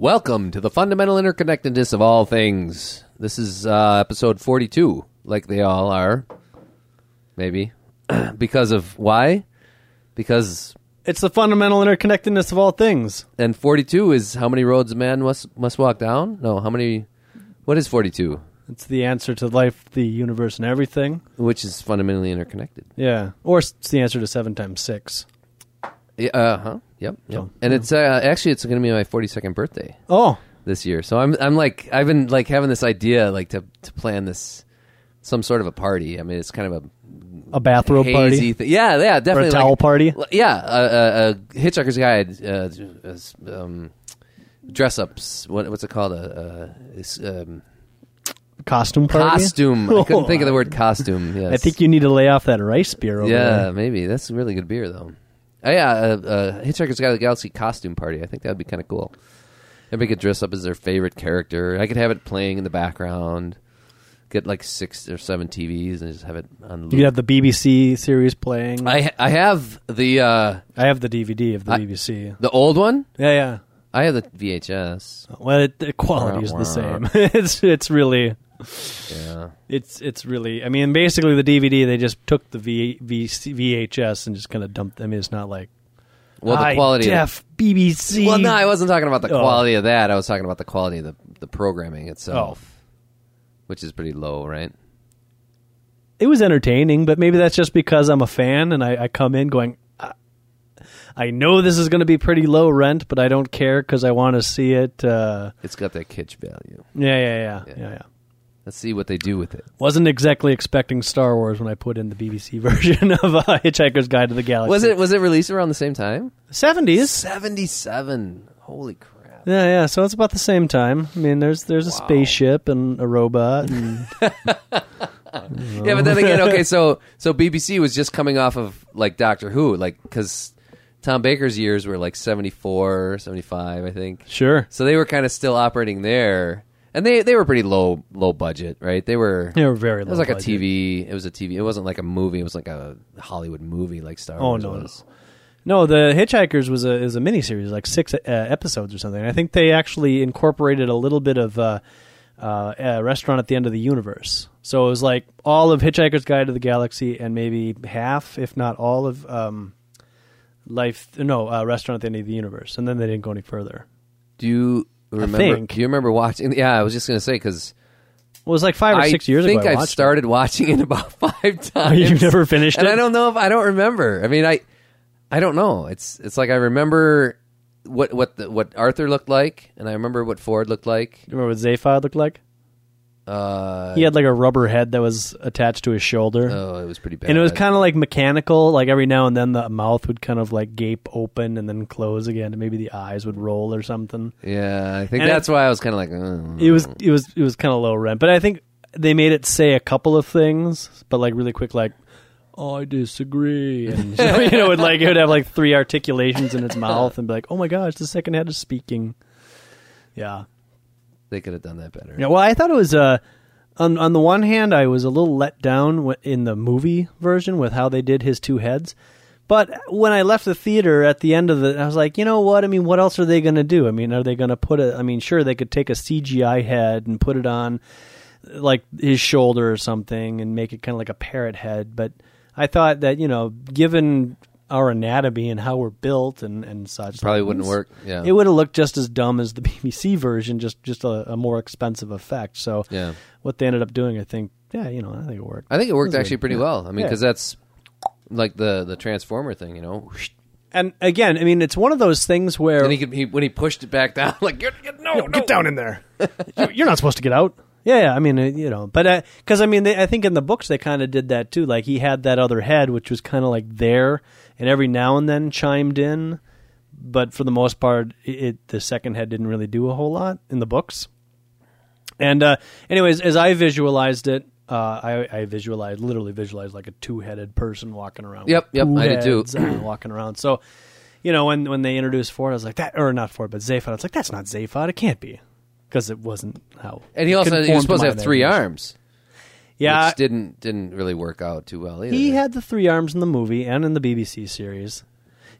Welcome to the fundamental interconnectedness of all things. This is uh, episode 42, like they all are. Maybe. because of why? Because It's the fundamental interconnectedness of all things. and 42 is how many roads a man must must walk down? No, how many What is 42? It's the answer to life, the universe, and everything. Which is fundamentally interconnected. Yeah. Or it's the answer to seven times six. Yeah, uh-huh. Yep. yep. So, and it's uh, actually it's going to be my 42nd birthday Oh, this year. So I'm I'm like I've been like having this idea like to to plan this some sort of a party. I mean, it's kind of a a bathrobe hazy party. Yeah, yeah, Or definitely. a towel like- party. L- Yeah, a, a, a Hitchhiker's Guide, uh, is, um, dress ups. What, what's it called? A, a is, um, Costume party. costume. I couldn't think of the word costume. Yes. I think you need to lay off that rice beer over Yeah, there. maybe that's a really good beer though. Oh, yeah, a, a Hitchhiker's Guide to the Galaxy costume party. I think that would be kind of cool. Everybody could dress up as their favorite character. I could have it playing in the background. Get like six or seven TVs and just have it on. You have the BBC series playing. I, I I have the uh, have the DVD of the I- BBC. the old one. Yeah, yeah. I have the VHS. Well, it, the quality is the same. it's it's really Yeah. it's it's really. I mean, basically the DVD they just took the v, v, VHS and just kind of dumped. I mean, it's not like Well, the quality. Of, BBC. well, no, I wasn't talking about the Oh. quality of that. I was talking about the quality of the the programming itself, which is pretty low, right? it was entertaining, but maybe that's just because I'm a fan and I, I come in going, "Ah, I know this is going to be pretty low rent, but I don't care because I want to see it. Uh, It's got that kitsch value. yeah, yeah, yeah, Yeah. yeah, yeah. Let's see what they do with it. Wasn't exactly expecting Star Wars when I put in the BBC version of uh, Hitchhiker's Guide to the Galaxy. Was it was it released around the same time? seventies? Seventy seven. Holy crap! Yeah, yeah. So it's about the same time. I mean, there's there's a spaceship and a robot. And, Yeah, but then again, okay, so so BBC was just coming off of like Doctor Who, like because Tom Baker's years were like 74, 75, I think. sure. So they were kind of still operating there, and they they were pretty low low budget, right? They were. They were very. It was like a. TV. It was a TV. It wasn't like a movie. It was like a Hollywood movie, like Star Oh, Wars no, no. was. No, the Hitchhikers was a is a miniseries, like six uh, episodes or something. I think they actually incorporated a little bit of uh, uh, a restaurant at the end of the universe. So it was like all of Hitchhiker's Guide to the Galaxy and maybe half, if not all, of um, Life. No, uh, restaurant at the end of the universe, and then they didn't go any further. Do you remember? think. Do you remember watching? Yeah, I was just gonna say because It was like five or I six years ago. I think watched started watching it about five oh, times. You've never finished and it. I don't know if I don't remember. I mean, I I don't know. It's it's like I remember what what the, what Arthur looked like, and I remember what Ford looked like. You remember what Zaphod looked like? Uh, He had like a rubber head that was attached to his shoulder. oh, it was pretty bad. And it was kind of like mechanical. Like every now and then, the mouth would kind of like gape open and then close again, and maybe the eyes would roll or something. yeah. I think and that's why I was kind of like, oh. It was it was it was kind of low rent, but I think they made it say a couple of things, but like really quick, like oh, I disagree, and you know, it like it would have like three articulations in its mouth, and be like, oh my gosh, the second head is speaking. Yeah, they could have done that better. yeah. Well, I thought it was uh, on on the one hand, I was a little let down in the movie version with how they did his two heads. But when I left the theater at the end of the, I was like, you know what? I mean, what else are they going to do? I mean, are they going to put a? I mean, sure, they could take a CGI head and put it on like his shoulder or something and make it kind of like a parrot head. But I thought that you know, given our anatomy and how we're built and and such, Probably like, wouldn't work. Yeah. It would have looked just as dumb as the BBC version, just just a, a more expensive effect. So yeah. what they ended up doing, I think, yeah, you know, I think it worked. I think it worked It actually good. pretty Yeah. well. I mean, Yeah. because that's like the the transformer thing, you know. And again, I mean, it's one of those things where And he, could, he when he pushed it back down, like get, get, no, You know, no. get down in there. You- You're not supposed to get out. Yeah, yeah. I mean, uh, you know, but because I mean, they, I think in the books they kind of did that too. Like he had that other head, which was kind of like there, and every now and then chimed in. But for the most part, it, it the second head didn't really do a whole lot in the books. And uh, anyways, as I visualized it, uh, I, I visualized literally visualized like a two-headed person walking around. Yep, yep, two I did too. uh, walking around. So, you know, when when they introduced Ford, I was like that, or not Ford, but Zaphod. I was like, that's not Zaphod. It can't be because it wasn't how. And he also was supposed to have three arms. Yeah, which didn't didn't really work out too well either. he had the three arms in the movie and in the BBC series.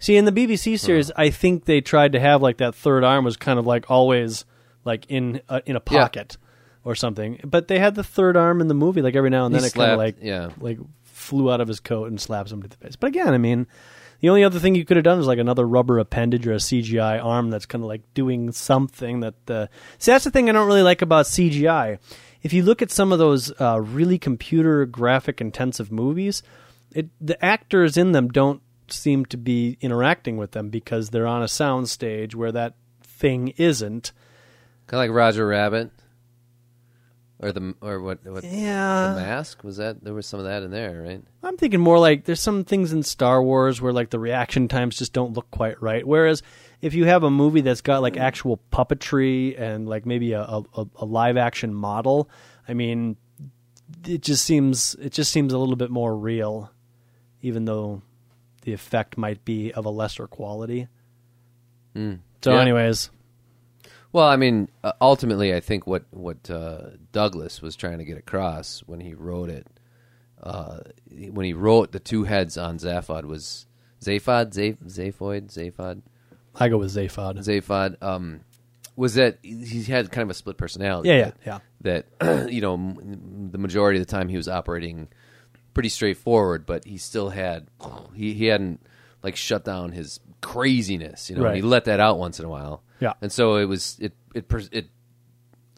See, in the BBC series, I think they tried to have like that third arm was kind of like always like in a, in a Yeah. pocket or something. But they had the third arm in the movie, like every now and He then it kind of like yeah. like flew out of his coat and slapped him to the face. But again, I mean, the only other thing you could have done is like another rubber appendage or a CGI arm that's kind of like doing something that. the see, that's the thing I don't really like about CGI. If you look at some of those uh, really computer graphic intensive movies, it the actors in them don't seem to be interacting with them because they're on a sound stage where that thing isn't. Kind of like Roger Rabbit, or the or what what Yeah. the mask was that? There was some of that in there, right? I'm thinking more like there's some things in Star Wars where like the reaction times just don't look quite right. Whereas if you have a movie that's got like actual puppetry and like maybe a, a, a live action model, I mean, it just seems it just seems a little bit more real, even though the effect might be of a lesser quality. Mm. So, Yeah. anyways, Well, I mean, uh, ultimately, I think what what uh, Douglas was trying to get across when he wrote it, uh, when he wrote the two heads on Zaphod was Zaphod, Zaph, Zaphoid, Zaphod, I go with Zaphod. Zaphod, um, was that he had kind of a split personality. Yeah, yeah, that- yeah. That you know, m- the majority of the time he was operating pretty straightforward, but he still had he he hadn't like shut down his craziness. You know, Right. he let that out once in a while. Yeah. and so it was it it pers- it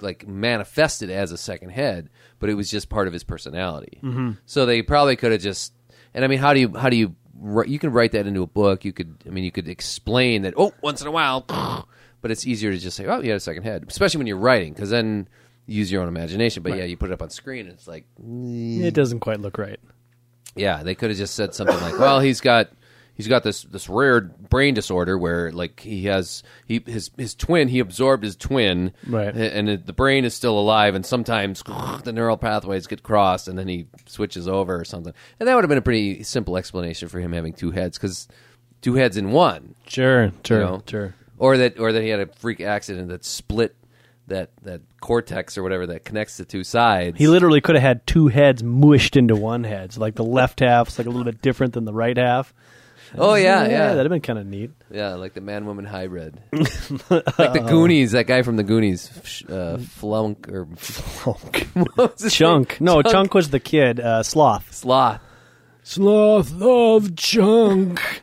like manifested as a second head, but it was just part of his personality. Mm-hmm. So they probably could have just. And I mean, how do you how do you you can write that into a book? You could I mean, you could explain that. Oh, once in a while, but it's easier to just say, oh, you had a second head, especially when you're writing, because then you use your own imagination. But yeah, you put it up on screen, and it's like, It doesn't quite look right. yeah, they could have just said something like, "Well, he's got he's got this this rare brain disorder where like he has he his his twin he absorbed his twin, Right. And the brain is still alive, and sometimes the neural pathways get crossed, and then he switches over or something. And that would have been a pretty simple explanation for him having two heads because two heads in one, Sure, sure, you know? sure. or that or that he had a freak accident that split that that cortex or whatever that connects the two sides. He literally could have had two heads mushed into one head. So like the left half's like a little bit different than the right half. Oh yeah, yeah, that'd have been kind of neat. Yeah, like the man woman hybrid. like the Goonies, that guy from the Goonies, Sh- uh, Flunk or what was his Chunk, name? no, Chunk was the kid. Uh, Sloth. Sloth. Sloth love Chunk.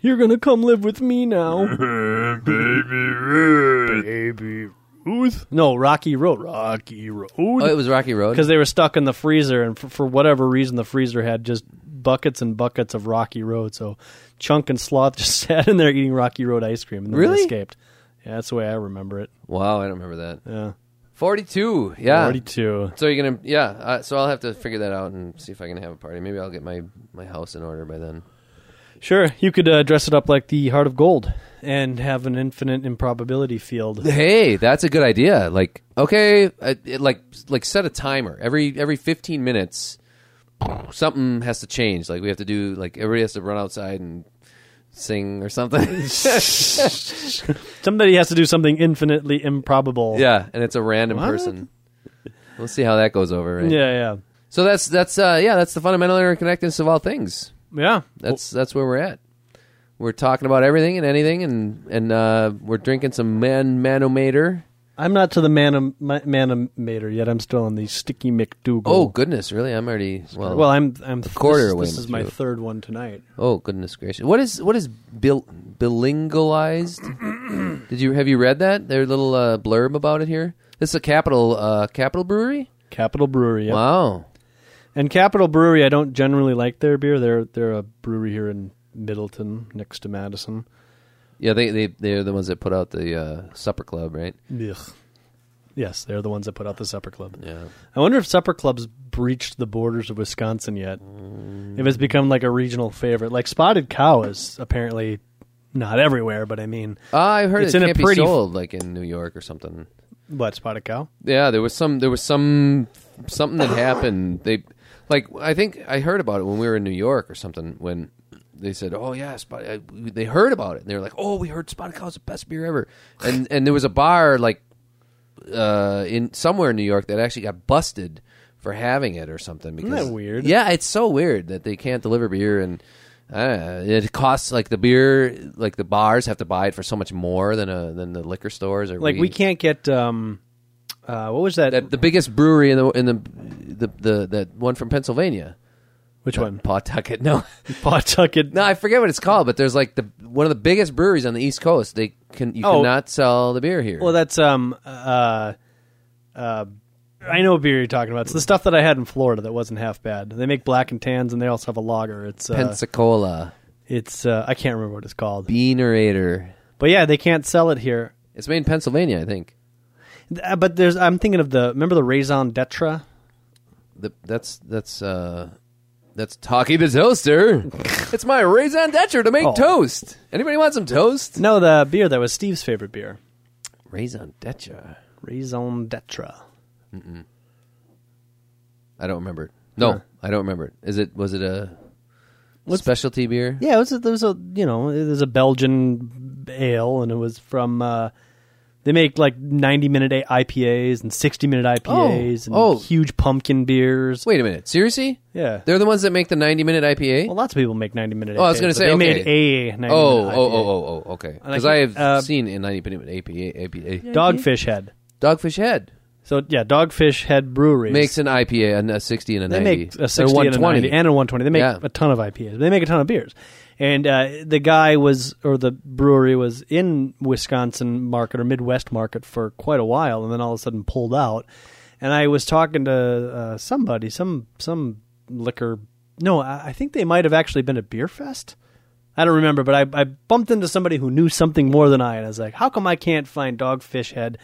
You're gonna come live with me now, baby Ruth. Baby Ruth. No, Rocky Road. Rocky Road. Oh, it was Rocky Road. because they were stuck in the freezer, and for, for whatever reason, the freezer had just buckets and buckets of Rocky Road. So Chunk and Sloth just sat in there eating Rocky Road ice cream, and then Really? they escaped. Yeah, that's the way I remember it. Wow, I don't remember that. Yeah, Forty-two. Yeah. forty-two. So you're gonna, yeah. Uh, so I'll have to figure that out and see if I can have a party. Maybe I'll get my my house in order by then. Sure, you could uh, dress it up like the Heart of Gold and have an infinite improbability field. Hey, that's a good idea. Like, okay, uh, it, like like set a timer every every 15 minutes. Something has to change. Like we have to do. Like everybody has to run outside and sing or something. Somebody has to do something infinitely improbable. yeah, and it's a random What? person. We'll see how that goes over. Right? yeah, yeah, So that's that's uh, yeah, that's the fundamental interconnectedness of all things. yeah. That's that's where we're at. We're talking about everything and anything, and and uh, we're drinking some man manometer. I'm not to the manum, manimator yet. I'm still on the Sticky McDougal. Oh goodness, really? I'm already well. well, I'm I'm quarter This, away, this is my third one tonight. oh goodness gracious, what is what is bil- bilingualized? Did you have you read that? Their little uh, blurb about it here. This is a capital uh, capital brewery. Capital Brewery. Yep. Wow. And Capital Brewery, I don't generally like their beer. They're they're a brewery here in Middleton, next to Madison. Yeah, they they they're the ones that put out the uh, supper club, right? Ugh. Yes, they're the ones that put out the Supper Club. Yeah. I wonder if Supper Club's breached the borders of Wisconsin yet. If it's become like a regional favorite, like Spotted Cow is apparently not everywhere, but I mean, Uh, I heard It's it in a can't pretty be sold like in New York or something. what Spotted Cow? Yeah, there was some there was some something that happened. They like I think I heard about it when we were in New York or something when they said, "Oh yeah, Spot-, uh, they heard about it." And they were like, "Oh, we heard Spotted Cow's the best beer ever." And and there was a bar like uh in somewhere in New York that actually got busted for having it or something because that weird? Yeah, it's so weird that they can't deliver beer and Uh, it costs like the beer, like the bars have to buy it for so much more than a than the liquor stores. Or Like we can't get um, uh, what was that? That, the biggest brewery in the in the the, the that one from Pennsylvania. Which one? Pawtucket. No, Pawtucket. no, I forget what it's called. But there's like the one of the biggest breweries on the East Coast. They can you Oh. cannot sell the beer here. Well, that's um uh uh. I know what beer you're talking about. It's the stuff that I had in Florida that wasn't half bad. They make black and tans, and they also have a lager. It's uh, Pensacola it's uh, I can't remember what it's called, Beanerator. but yeah, they can't sell it here. It's made in Pennsylvania, I think. Uh, But there's I'm thinking of the remember the raison d'etre. The, that's that's uh that's Talkie the toaster. it's my raison d'etre to make Oh. toast. Anybody want some toast? No, the beer that was Steve's favorite beer, Raison d'etre. raison d'etre. I don't remember. it. No. I don't remember. it. Is it was it a What's- specialty beer? Yeah, it was a, there was a you know it was a Belgian ale, and it was from. Uh, they make like ninety minute IPAs and sixty minute IPAs and Oh. huge pumpkin beers. Wait a minute. Seriously? Yeah, They're the ones that make the 90 minute IPA? well, lots of people make ninety minute. Oh, I was gonna say, they okay. made a 90 oh, minute oh, IPA. oh, oh, oh, okay. And I Because I, have uh, seen a 90 minute APA, APA. Dogfish Head. Dogfish Head So yeah, Dogfish Head Brewery makes an IPA, and a 60 and a ninety. They 90. make a 60 and a 120. 90 and a 120. They make Yeah. a ton of IPAs. They make a ton of beers. And uh, the guy was, or the brewery was in Wisconsin market or Midwest market for quite a while, and then all of a sudden pulled out. And I was talking to uh, somebody, some some liquor. No, I think they might have actually been at Beer Fest. I don't remember, but I, I bumped into somebody who knew something more than I, and I was like, "How come I can't find Dogfish Head?"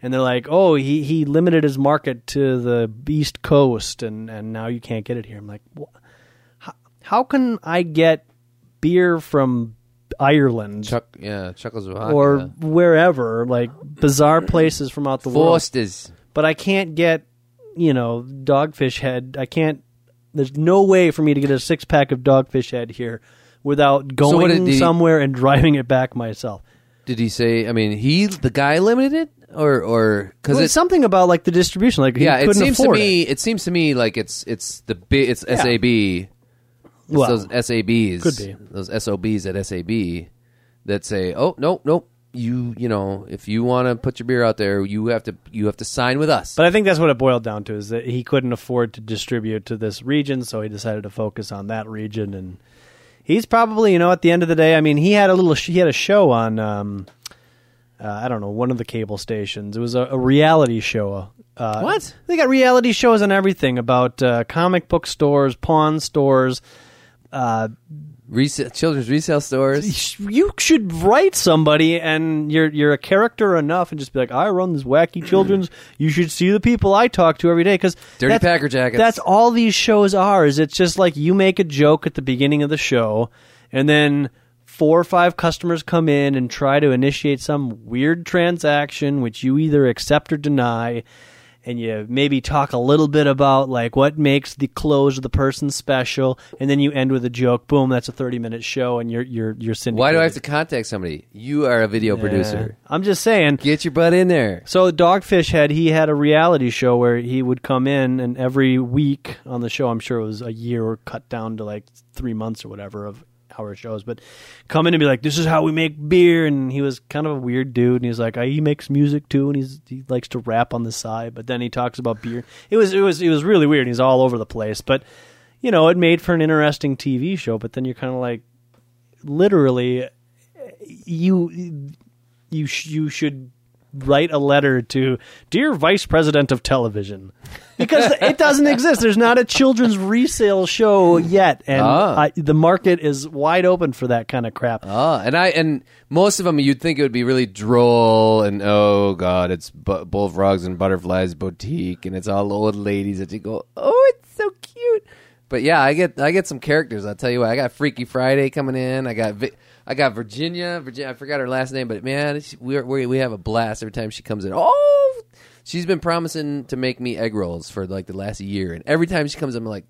And they're like, "Oh, he he limited his market to the East Coast, and and now you can't get it here." I'm like, "Wha- how, how can I get beer from Ireland Chuck, yeah, Czechoslovakia. or wherever, like bizarre places from out the world?" Foster's. But I can't get, you know, Dogfish Head. I can't. There's no way for me to get a six pack of Dogfish Head here without what going did he- somewhere and driving it back myself. Did he say, I mean, he, the guy limited it? Or, or, because Well, it's, it's something about like the distribution. Like he yeah, it couldn't seems to afford me, it. seems to me like it's, it's the big, it's SAB. It's Well, those SABs. could be. Those SOBs at SAB that say, oh, no, no, you, you know, if you want to put your beer out there, you have to, you have to sign with us. But I think that's what it boiled down to is that he couldn't afford to distribute to this region, so he decided to focus on that region. And he's probably, you know, at the end of the day, I mean, he had a little, he had a show on, um, uh, I don't know, one of the cable stations. It was a, a reality show. Uh, What? They got reality shows and everything about uh, comic book stores, pawn stores. Uh, children's resale stores. you should write somebody and you're you're a character enough and just be like I run this wacky children's you should see the people I talk to every day cuz Dirty Packer Jackets. That's all these shows are is it's just like you make a joke at the beginning of the show and then four or five customers come in and try to initiate some weird transaction which you either accept or deny and you maybe talk a little bit about like what makes the clothes of the person special and then you end with a joke boom that's a 30 minute show and you're you're you're syndicated. Why do I have to contact somebody? You are a video Yeah. producer. i'm just saying Get your butt in there. so Dogfish Head, he had a reality show where he would come in, and every week on the show, I'm sure it was a year or cut down to like three months or whatever of hour shows, but come in and be like, "This is how we make beer," and he was kind of a weird dude, and he's like, "He makes music too, and he's he likes to rap on the side, but then he talks about beer. It was it was it was really weird. He's all over the place, but you know, it made for an interesting TV show. But then you're kind of like, literally, you you sh- you should write a letter to dear vice president of television because it doesn't exist there's not a children's resale show yet and Ah. I, the market is wide open for that kind of crap Ah, and I and most of them you'd think it would be really droll and oh god, it's bu- bullfrogs and butterflies boutique and it's all old ladies that you go, oh, it's so cute. But yeah, I get I get some characters. I'll tell you what, I got Freaky Friday coming in. I got Vi- I got Virginia. Virginia, I forgot her last name, but man, we we we have a blast every time she comes in. Oh, she's been promising to make me egg rolls for like the last year, and every time she comes, I'm like,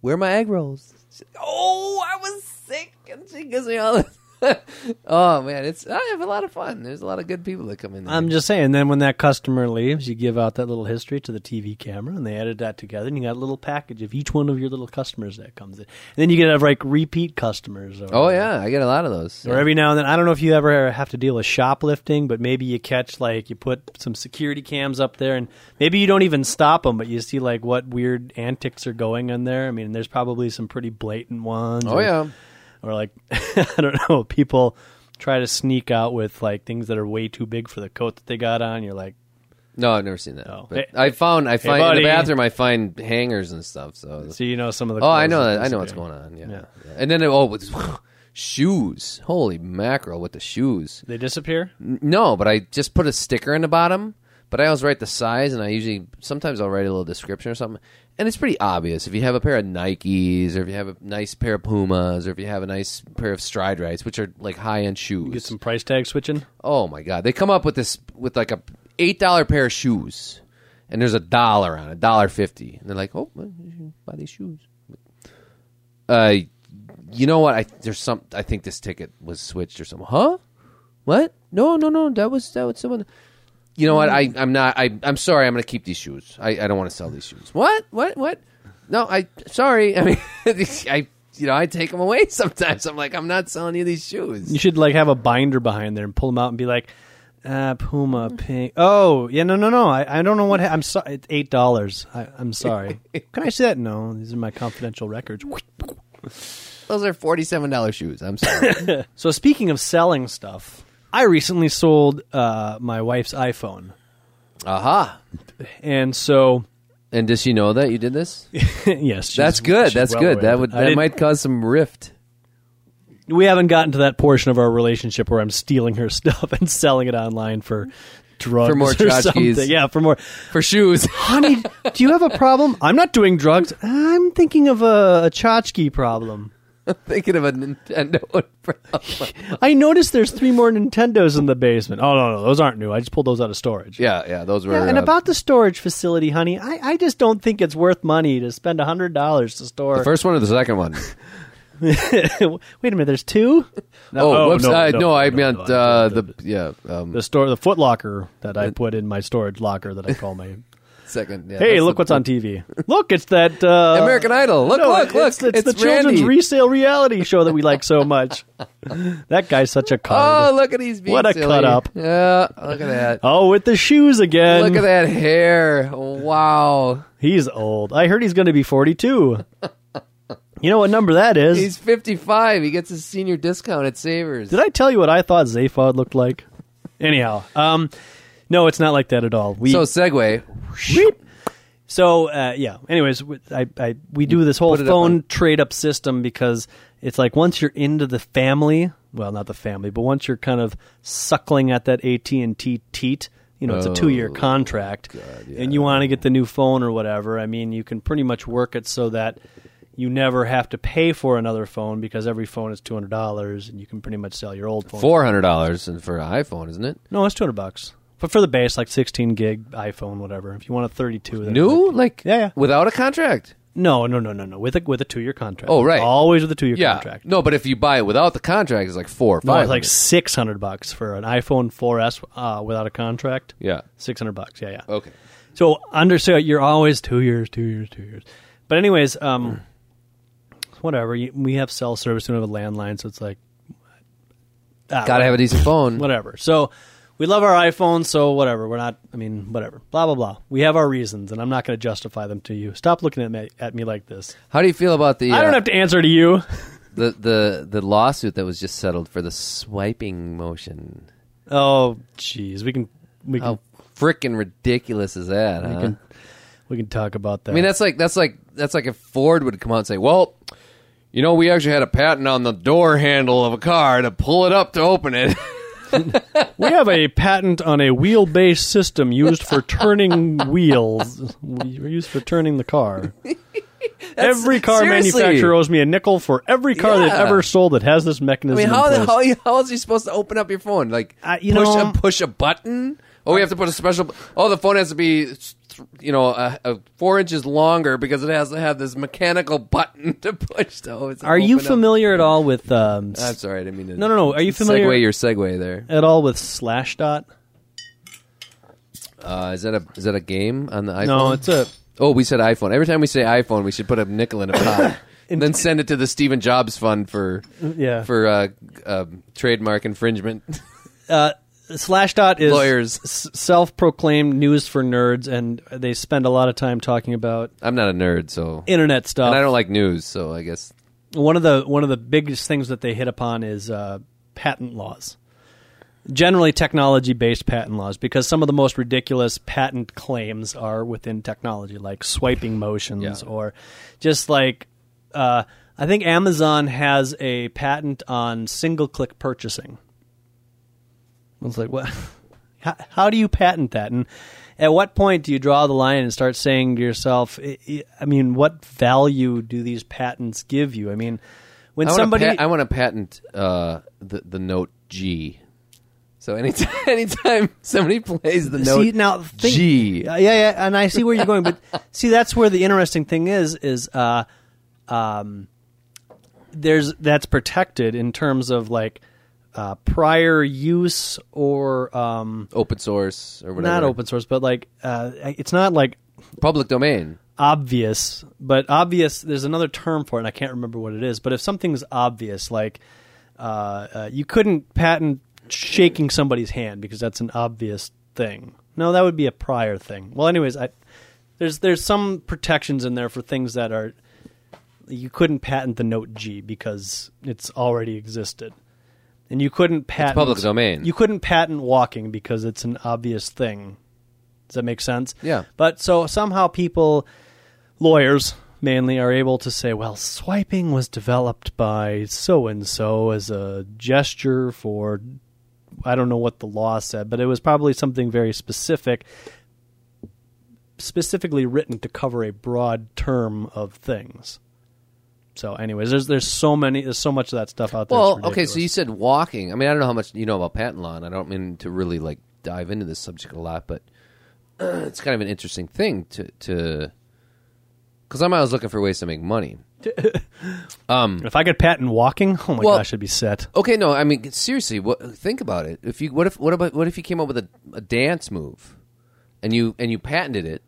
where are my egg rolls? Oh, I was sick, and she gives me all this. oh man, it's I have a lot of fun. There's a lot of good people that come in. There. I'm just saying. Then when that customer leaves, you give out that little history to the TV camera, and they edit that together, and you got a little package of each one of your little customers that comes in. And then you get to have like repeat customers. Or, oh yeah, I get a lot of those. Or every now and then, I don't know if you ever have to deal with shoplifting, but maybe you catch like you put some security cams up there, and maybe you don't even stop them, but you see like what weird antics are going on there. I mean, there's probably some pretty blatant ones. Oh or, yeah. Or like I don't know, people try to sneak out with like things that are way too big for the coat that they got on. You're like, No, I've never seen that. Oh. But Hey- I found I find in the bathroom I find hangers and stuff. So so you know some of the. oh, I know that. I know what's going on. Yeah. Yeah. Yeah. And then it, oh, shoes. Holy mackerel with the shoes. They disappear. No, but I just put a sticker in the bottom. But I always write the size, and I usually sometimes I'll write a little description or something. And it's pretty obvious if you have a pair of Nikes, or if you have a nice pair of Pumas, or if you have a nice pair of Stride Rights, which are like high end shoes. You get some price tag switching. Oh my god, they come up with this with like a eight dollar pair of shoes, and there's a dollar on it, dollar fifty, and they're like, oh, well, you should buy these shoes. Uh, you know what? I there's some. I think this ticket was switched or something. Huh? What? No, no, no. That was that was someone. You know what? I I'm not. I I'm sorry. I'm going to keep these shoes. I I don't want to sell these shoes. What? What? What? No, I sorry. I mean, I you know I take them away sometimes. I'm like I'm not selling you these shoes. You should like have a binder behind there and pull them out and be like, uh, Puma pink. Oh yeah, no, no, no. I, I don't know what. Ha- I'm sorry. It's eight dollars. I'm sorry. Can I see that? No, these are my confidential records. Those are forty-seven dollars shoes. I'm sorry. So speaking of selling stuff, I recently sold uh, my wife's iPhone, Aha! and so And does she know that you did this? yes, she's- That's good. she's That's well good. That of would. I that might cause some rift. We haven't gotten to that portion of our relationship where I'm stealing her stuff and selling it online for drugs For more or tchotchkes. something. Yeah, for more. For shoes. Honey, do you have a problem? I'm not doing drugs. I'm thinking of a, a tchotchke problem. Thinking of a Nintendo. problem. I noticed there's three more Nintendos in the basement. Oh no, no, those aren't new. I just pulled those out of storage. yeah, yeah. Those were. Yeah, and uh, about the storage facility, honey, I, I just don't think it's worth money to spend a hundred dollars to store. the first one or the second one? Wait a minute, there's two. oh, whoops! no, uh, no, no, I no, meant no, uh, the- the yeah um, the store, the Foot Locker that I put in my storage locker that I call my. second. Yeah, hey, look the- what's on TV. Look, it's that uh, American Idol. Look, no, look, look! It's, it's, the Randy. children's resale reality show that we like so much. that guy's such a cut. Oh, look at these. What a silly. cut up. Yeah, look at that. Oh, with the shoes again. Look at that hair! Wow, He's old. I heard he's going to be 42. you know what number that is? he's fifty-five. He gets a senior discount at Savers. Did I tell you what I thought Zaphod looked like? Anyhow, um, no, it's not like that at all. We So segue. Weep. So uh, yeah. Anyways, I, I we do this whole Put it up phone on- trade up system because it's like once you're into the family, well, not the family, but once you're kind of suckling at that AT and T teat, you know, it's a two year Oh, contract, and you want to get the new phone or whatever. I mean, you can pretty much work it so that you never have to pay for another phone because every phone is two hundred dollars, and you can pretty much sell your old phone. Four hundred dollars for an iPhone, isn't it? No, it's two hundred bucks. But for the base, like sixteen gig iPhone, whatever. If you want a thirty-two, then New, like Yeah, yeah. without a contract. No, no, no, no, no. With a with a two year contract. Oh, right. Always with a two year Yeah, contract. no, but if you buy it without the contract, it's like four or No, five. it's like six hundred bucks for an iPhone 4S uh, without a contract. yeah, Six hundred bucks. Yeah, yeah. okay. So under so you're always two years, two years, two years. But anyways, um, whatever. You, we have cell service. We don't have a landline, so it's like ah, Got to have a decent phone. whatever. So we love our iPhone, so whatever. We're not. I mean, whatever. Blah blah blah. We have our reasons, and I'm not going to justify them to you. Stop looking at me at me like this. How do you feel about the I don't uh, have to answer to you. the the the lawsuit that was just settled for the swiping motion? Oh, jeez. We can we can How freaking ridiculous is that? we huh? can we can talk about that. I mean, that's like that's like that's like if Ford would come out and say, "Well, you know, we actually had a patent on the door handle of a car to pull it up to open it." we have a patent on a wheelbase system used for turning wheels. Used for turning the car. every car seriously. manufacturer owes me a nickel for every car they've ever sold that has this mechanism. I mean, how how how are you supposed to open up your phone? Like Uh, you push know- a push a button? Oh, we have to put a special. Oh, the phone has to be you know a, a four inches longer because it has to have this mechanical button to push to. Are you open up. familiar at all with um, I'm sorry, I didn't mean to. No, no, no. Are you familiar- Segue your segue there. at all with Slashdot? Uh, is that a is that a game on the iPhone? No, it's a Oh, we said iPhone. Every time we say iPhone, we should put a nickel in a pot, and then send it to the Stephen Jobs Fund for yeah. for uh, uh, trademark infringement. uh, Slashdot is Lawyers. s- self-proclaimed news for nerds, and they spend a lot of time talking about I'm not a nerd, so internet stuff. and I don't like news, so I guess one of the one of the biggest things that they hit upon is uh, patent laws. Generally, technology-based patent laws, because some of the most ridiculous patent claims are within technology, like swiping motions, Yeah. or just like uh, I think Amazon has a patent on single-click purchasing. I was like, what? How, how do you patent that? And at what point do you draw the line and start saying to yourself, I- mean, what value do these patents give you? I mean, when I somebody, I want to patent uh, the the Note G. So anytime anytime somebody plays the Note see now, think, G, yeah, yeah, and I see where you're going, but see, that's where the interesting thing is, is uh, um, there's that's protected in terms of like uh, prior use or um, open source or whatever, not open source, but like uh, it's not like public domain. obvious, but obvious. There's another term for it, and I can't remember what it is. But if something's obvious, like uh, uh, you couldn't patent shaking somebody's hand because that's an obvious thing. No, that would be a prior thing. Well, anyways, I, there's there's some protections in there for things that are you couldn't patent the Note G because it's already existed, and you couldn't patent public domain. You couldn't patent walking because it's an obvious thing. Does that make sense? Yeah. But so somehow people, lawyers mainly, are able to say, well, swiping was developed by so and so as a gesture for, I don't know what the law said, but it was probably something very specific, specifically written to cover a broad term of things. So, anyways, there's there's so many, there's so much of that stuff out there. Well, okay, so you said walking. I mean, I don't know how much you know about patent law, and I don't mean to really like dive into this subject a lot, but it's kind of an interesting thing to to because I'm always looking for ways to make money. um, if I could patent walking, oh my Well- gosh, I'd be set. okay, no, I mean seriously, what, think about it. If you what if what about what if you came up with a, a dance move, and you and you patented it,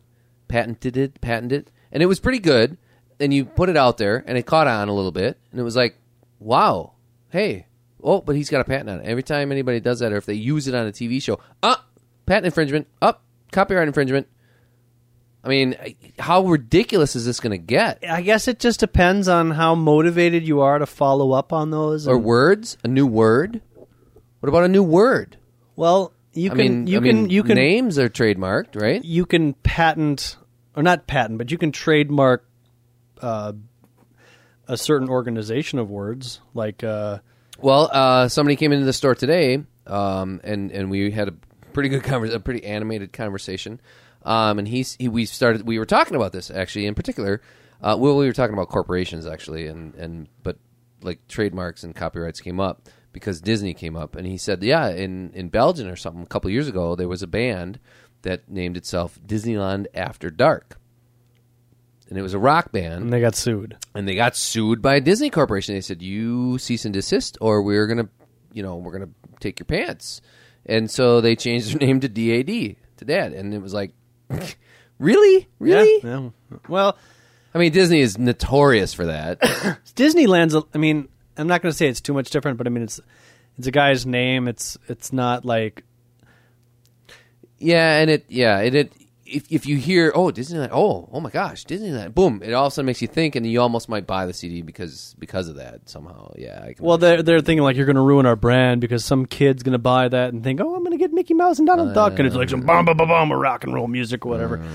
patented it, patented it, and it was pretty good, and you put it out there, and it caught on a little bit, and it was like, wow, hey, oh, but he's got a patent on it. Every time anybody does that, or if they use it on a TV show, up, patent infringement, up, copyright infringement. I mean, how ridiculous is this going to get? I guess it just depends on how motivated you are to follow up on those. Or words? A new word? What about a new word? well, you I can mean, you I can mean, you can names are trademarked, right? you can patent or not patent, but you can trademark uh, a certain organization of words like uh, Well, uh, somebody came into the store today, um, and and we had a pretty good convers- a pretty animated conversation. Um, and he's he, we started we were talking about this actually in particular. Uh, well, we were talking about corporations actually, and and but like trademarks and copyrights came up because Disney came up, and he said, yeah, in in Belgium or something a couple years ago there was a band that named itself Disneyland After Dark, and it was a rock band and they got sued. and they got sued by Disney Corporation. They said, "You cease and desist, or we're gonna, you know, we're gonna take your pants." And so they changed their name to DAD to Dad, and it was like, really, really. Yeah, yeah. Well, I mean, Disney is notorious for that. Disneyland's. I mean, I'm not going to say it's too much different, but I mean it's it's a guy's name. It's it's not like yeah, and it, yeah, it. If, if you hear oh Disneyland oh oh my gosh Disneyland boom it all of a sudden makes you think and you almost might buy the CD because because of that somehow yeah I can well they're they're thinking like you're going to ruin our brand because some kid's going to buy that and think oh I'm going to get Mickey Mouse and Donald Duck and it's like some uh. bum bum bum bum rock and roll music or whatever.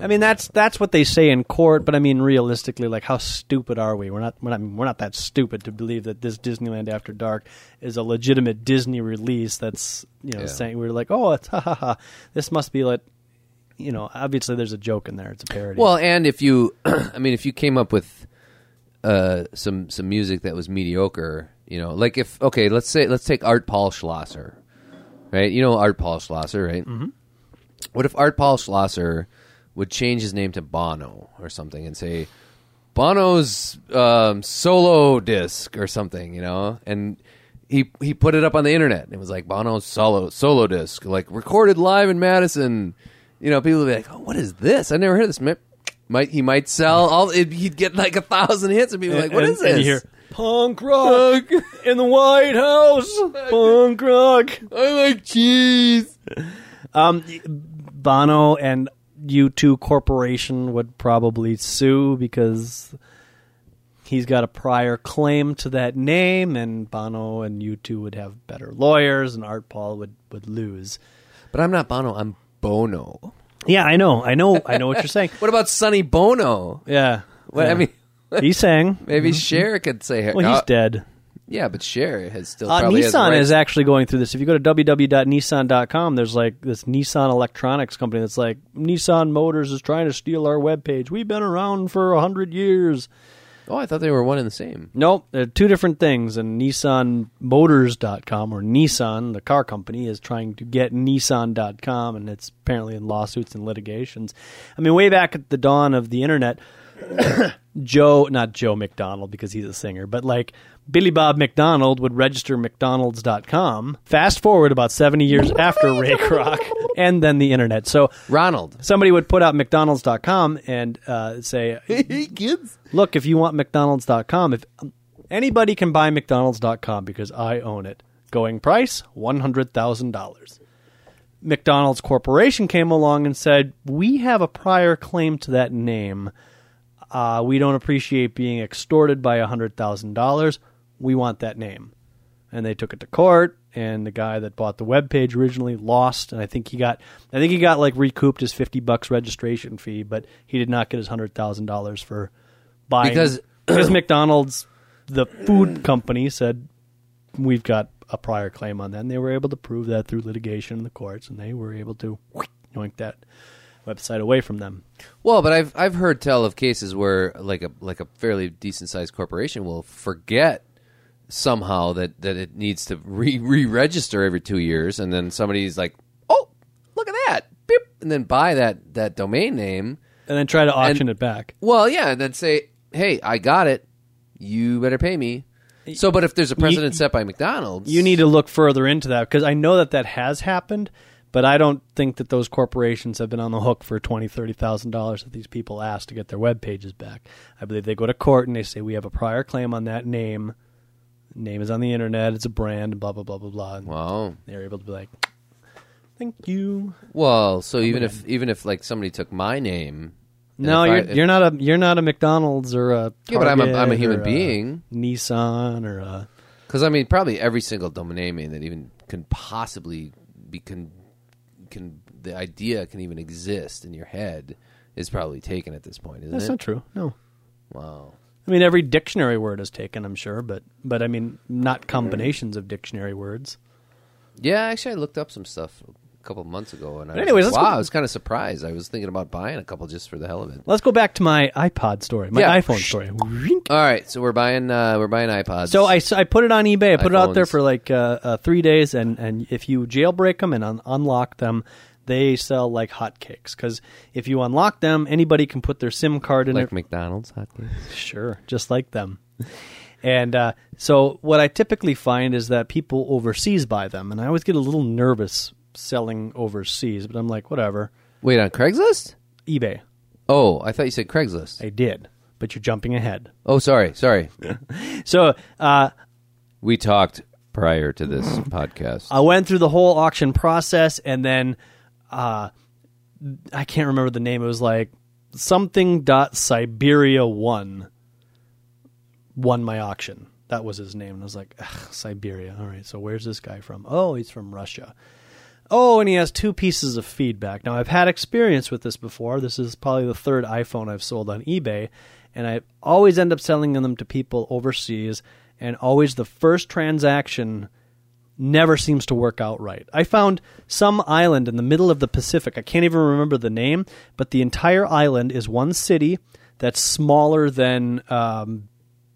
I mean that's that's what they say in court, but I mean realistically, like how stupid are we? We're not we're not we're not that stupid to believe that this Disneyland After Dark is a legitimate Disney release. That's you know Yeah. saying we're like oh it's ha ha ha. This must be like you know obviously there's a joke in there. It's a parody. Well, and if you, I mean, if you came up with uh, some some music that was mediocre, you know, like if okay, let's say let's take Art Paul Schlosser, right? You know Art Paul Schlosser, right? Mm-hmm. What if Art Paul Schlosser would change his name to Bono or something and say Bono's um, solo disc or something, you know, and he he put it up on the internet. It was like Bono's solo solo disc, like recorded live in Madison. You know, people would be like, "Oh, what is this? I never heard of this." Might he might sell all? He'd get like a thousand hits, and people like, "What and, is this?" And you hear punk rock in the White House. punk rock. I like cheese. Um, Bono and U2 Corporation would probably sue because he's got a prior claim to that name, and Bono and U2 would have better lawyers, and Art Paul would, would lose. But I'm not Bono. I'm Bono. Yeah, I know, I know, I know what you're saying. What about Sonny Bono? Yeah, What, I yeah. mean, he sang. maybe Cher could say. Well, he's uh, dead. Yeah, but Cher has still Uh, probably has Nissan rights. is actually going through this. If you go to www.nissan.com, there's like this Nissan electronics company that's like Nissan Motors is trying to steal our webpage. We've been around for a hundred years. Oh, I thought they were one and the same. Nope, they're two different things. And NissanMotors.com or Nissan, the car company, is trying to get Nissan.com, and it's apparently in lawsuits and litigations. I mean, way back at the dawn of the internet, Joe, not Joe McDonald because he's a singer, but like Billy Bob McDonald would register McDonald's.com. Fast forward about 70 years after Ray Kroc and then the internet. So Ronald. somebody would put out McDonald's.com and uh, say, Hey, kids. look, if you want McDonald's.com, if anybody can buy McDonald's.com because I own it. Going price $100,000. McDonald's Corporation came along and said, We have a prior claim to that name. Uh, we don't appreciate being extorted by $100,000. We want that name. And they took it to court, and the guy that bought the web page originally lost, and I think he got, I think he got like recouped his fifty bucks registration fee, but he did not get his hundred thousand dollars for buying Because- because McDonald's, the food company, said we've got a prior claim on that. And they were able to prove that through litigation in the courts, and they were able to yoink that website away from them. Well, but I've I've heard tell of cases where like a like a fairly decent sized corporation will forget somehow that, that it needs to re re register every two years, and then somebody's like, "Oh, look at that!" Beep, and then buy that that domain name. And then try to auction it back. Well, yeah, and then say, "Hey, I got it. You better pay me." So, but if there's a precedent set by McDonald's, You need to look further into that because I know that that has happened, but I don't think that those corporations have been on the hook for twenty, thirty thousand dollars that these people ask to get their web pages back. I believe they go to court and they say we have a prior claim on that name. Name is on the internet. It's a brand. Blah blah blah blah blah. And Wow. they're able to be like, "Thank you." Well, so even if even if like somebody took my name, and No, if you're if- you're not a you're not a McDonald's or a Yeah, but I'm a- I'm a Target human or being. Nissan or a Because I mean, probably every single domain name that even can possibly be can can the idea can even exist in your head is probably taken at this point, isn't That's it? not true. No. wow. I mean, every dictionary word is taken, I'm sure, but but I mean, not combinations of dictionary words. Yeah, actually, I looked up some stuff a couple months ago, and I But was anyways, like, wow, go- I was kind of surprised. I was thinking about buying a couple just for the hell of it. Let's go back to my iPod story, my Yeah. iPhone story. All right, so we're buying uh, we're buying iPods. So I, I put it on eBay. I put it out there iPhones. for like uh, uh, three days, and, and if you jailbreak them and un- unlock them, they sell like hotcakes. Because if you unlock them, anybody can put their SIM card in like it. McDonald's hotcakes. Sure, just like them. And uh, so, what I typically find is that people overseas buy them, and I always get a little nervous selling overseas. But I'm like, whatever. Wait, on Craigslist? eBay, Oh, I thought you said Craigslist. I did, but you're jumping ahead. Oh, sorry, sorry. So uh, We talked prior to this podcast. I went through the whole auction process, and then uh, I can't remember the name. It was like something dot Siberia one won my auction. That was his name. And I was like, Siberia. All right, so where's this guy from? Oh, he's from Russia. Oh, and he has two pieces of feedback. Now, I've had experience with this before. This is probably the third iPhone I've sold on eBay, and I always end up selling them to people overseas, and always the first transaction never seems to work out right. I found some island in the middle of the Pacific. I can't even remember the name, but the entire island is one city that's smaller than um,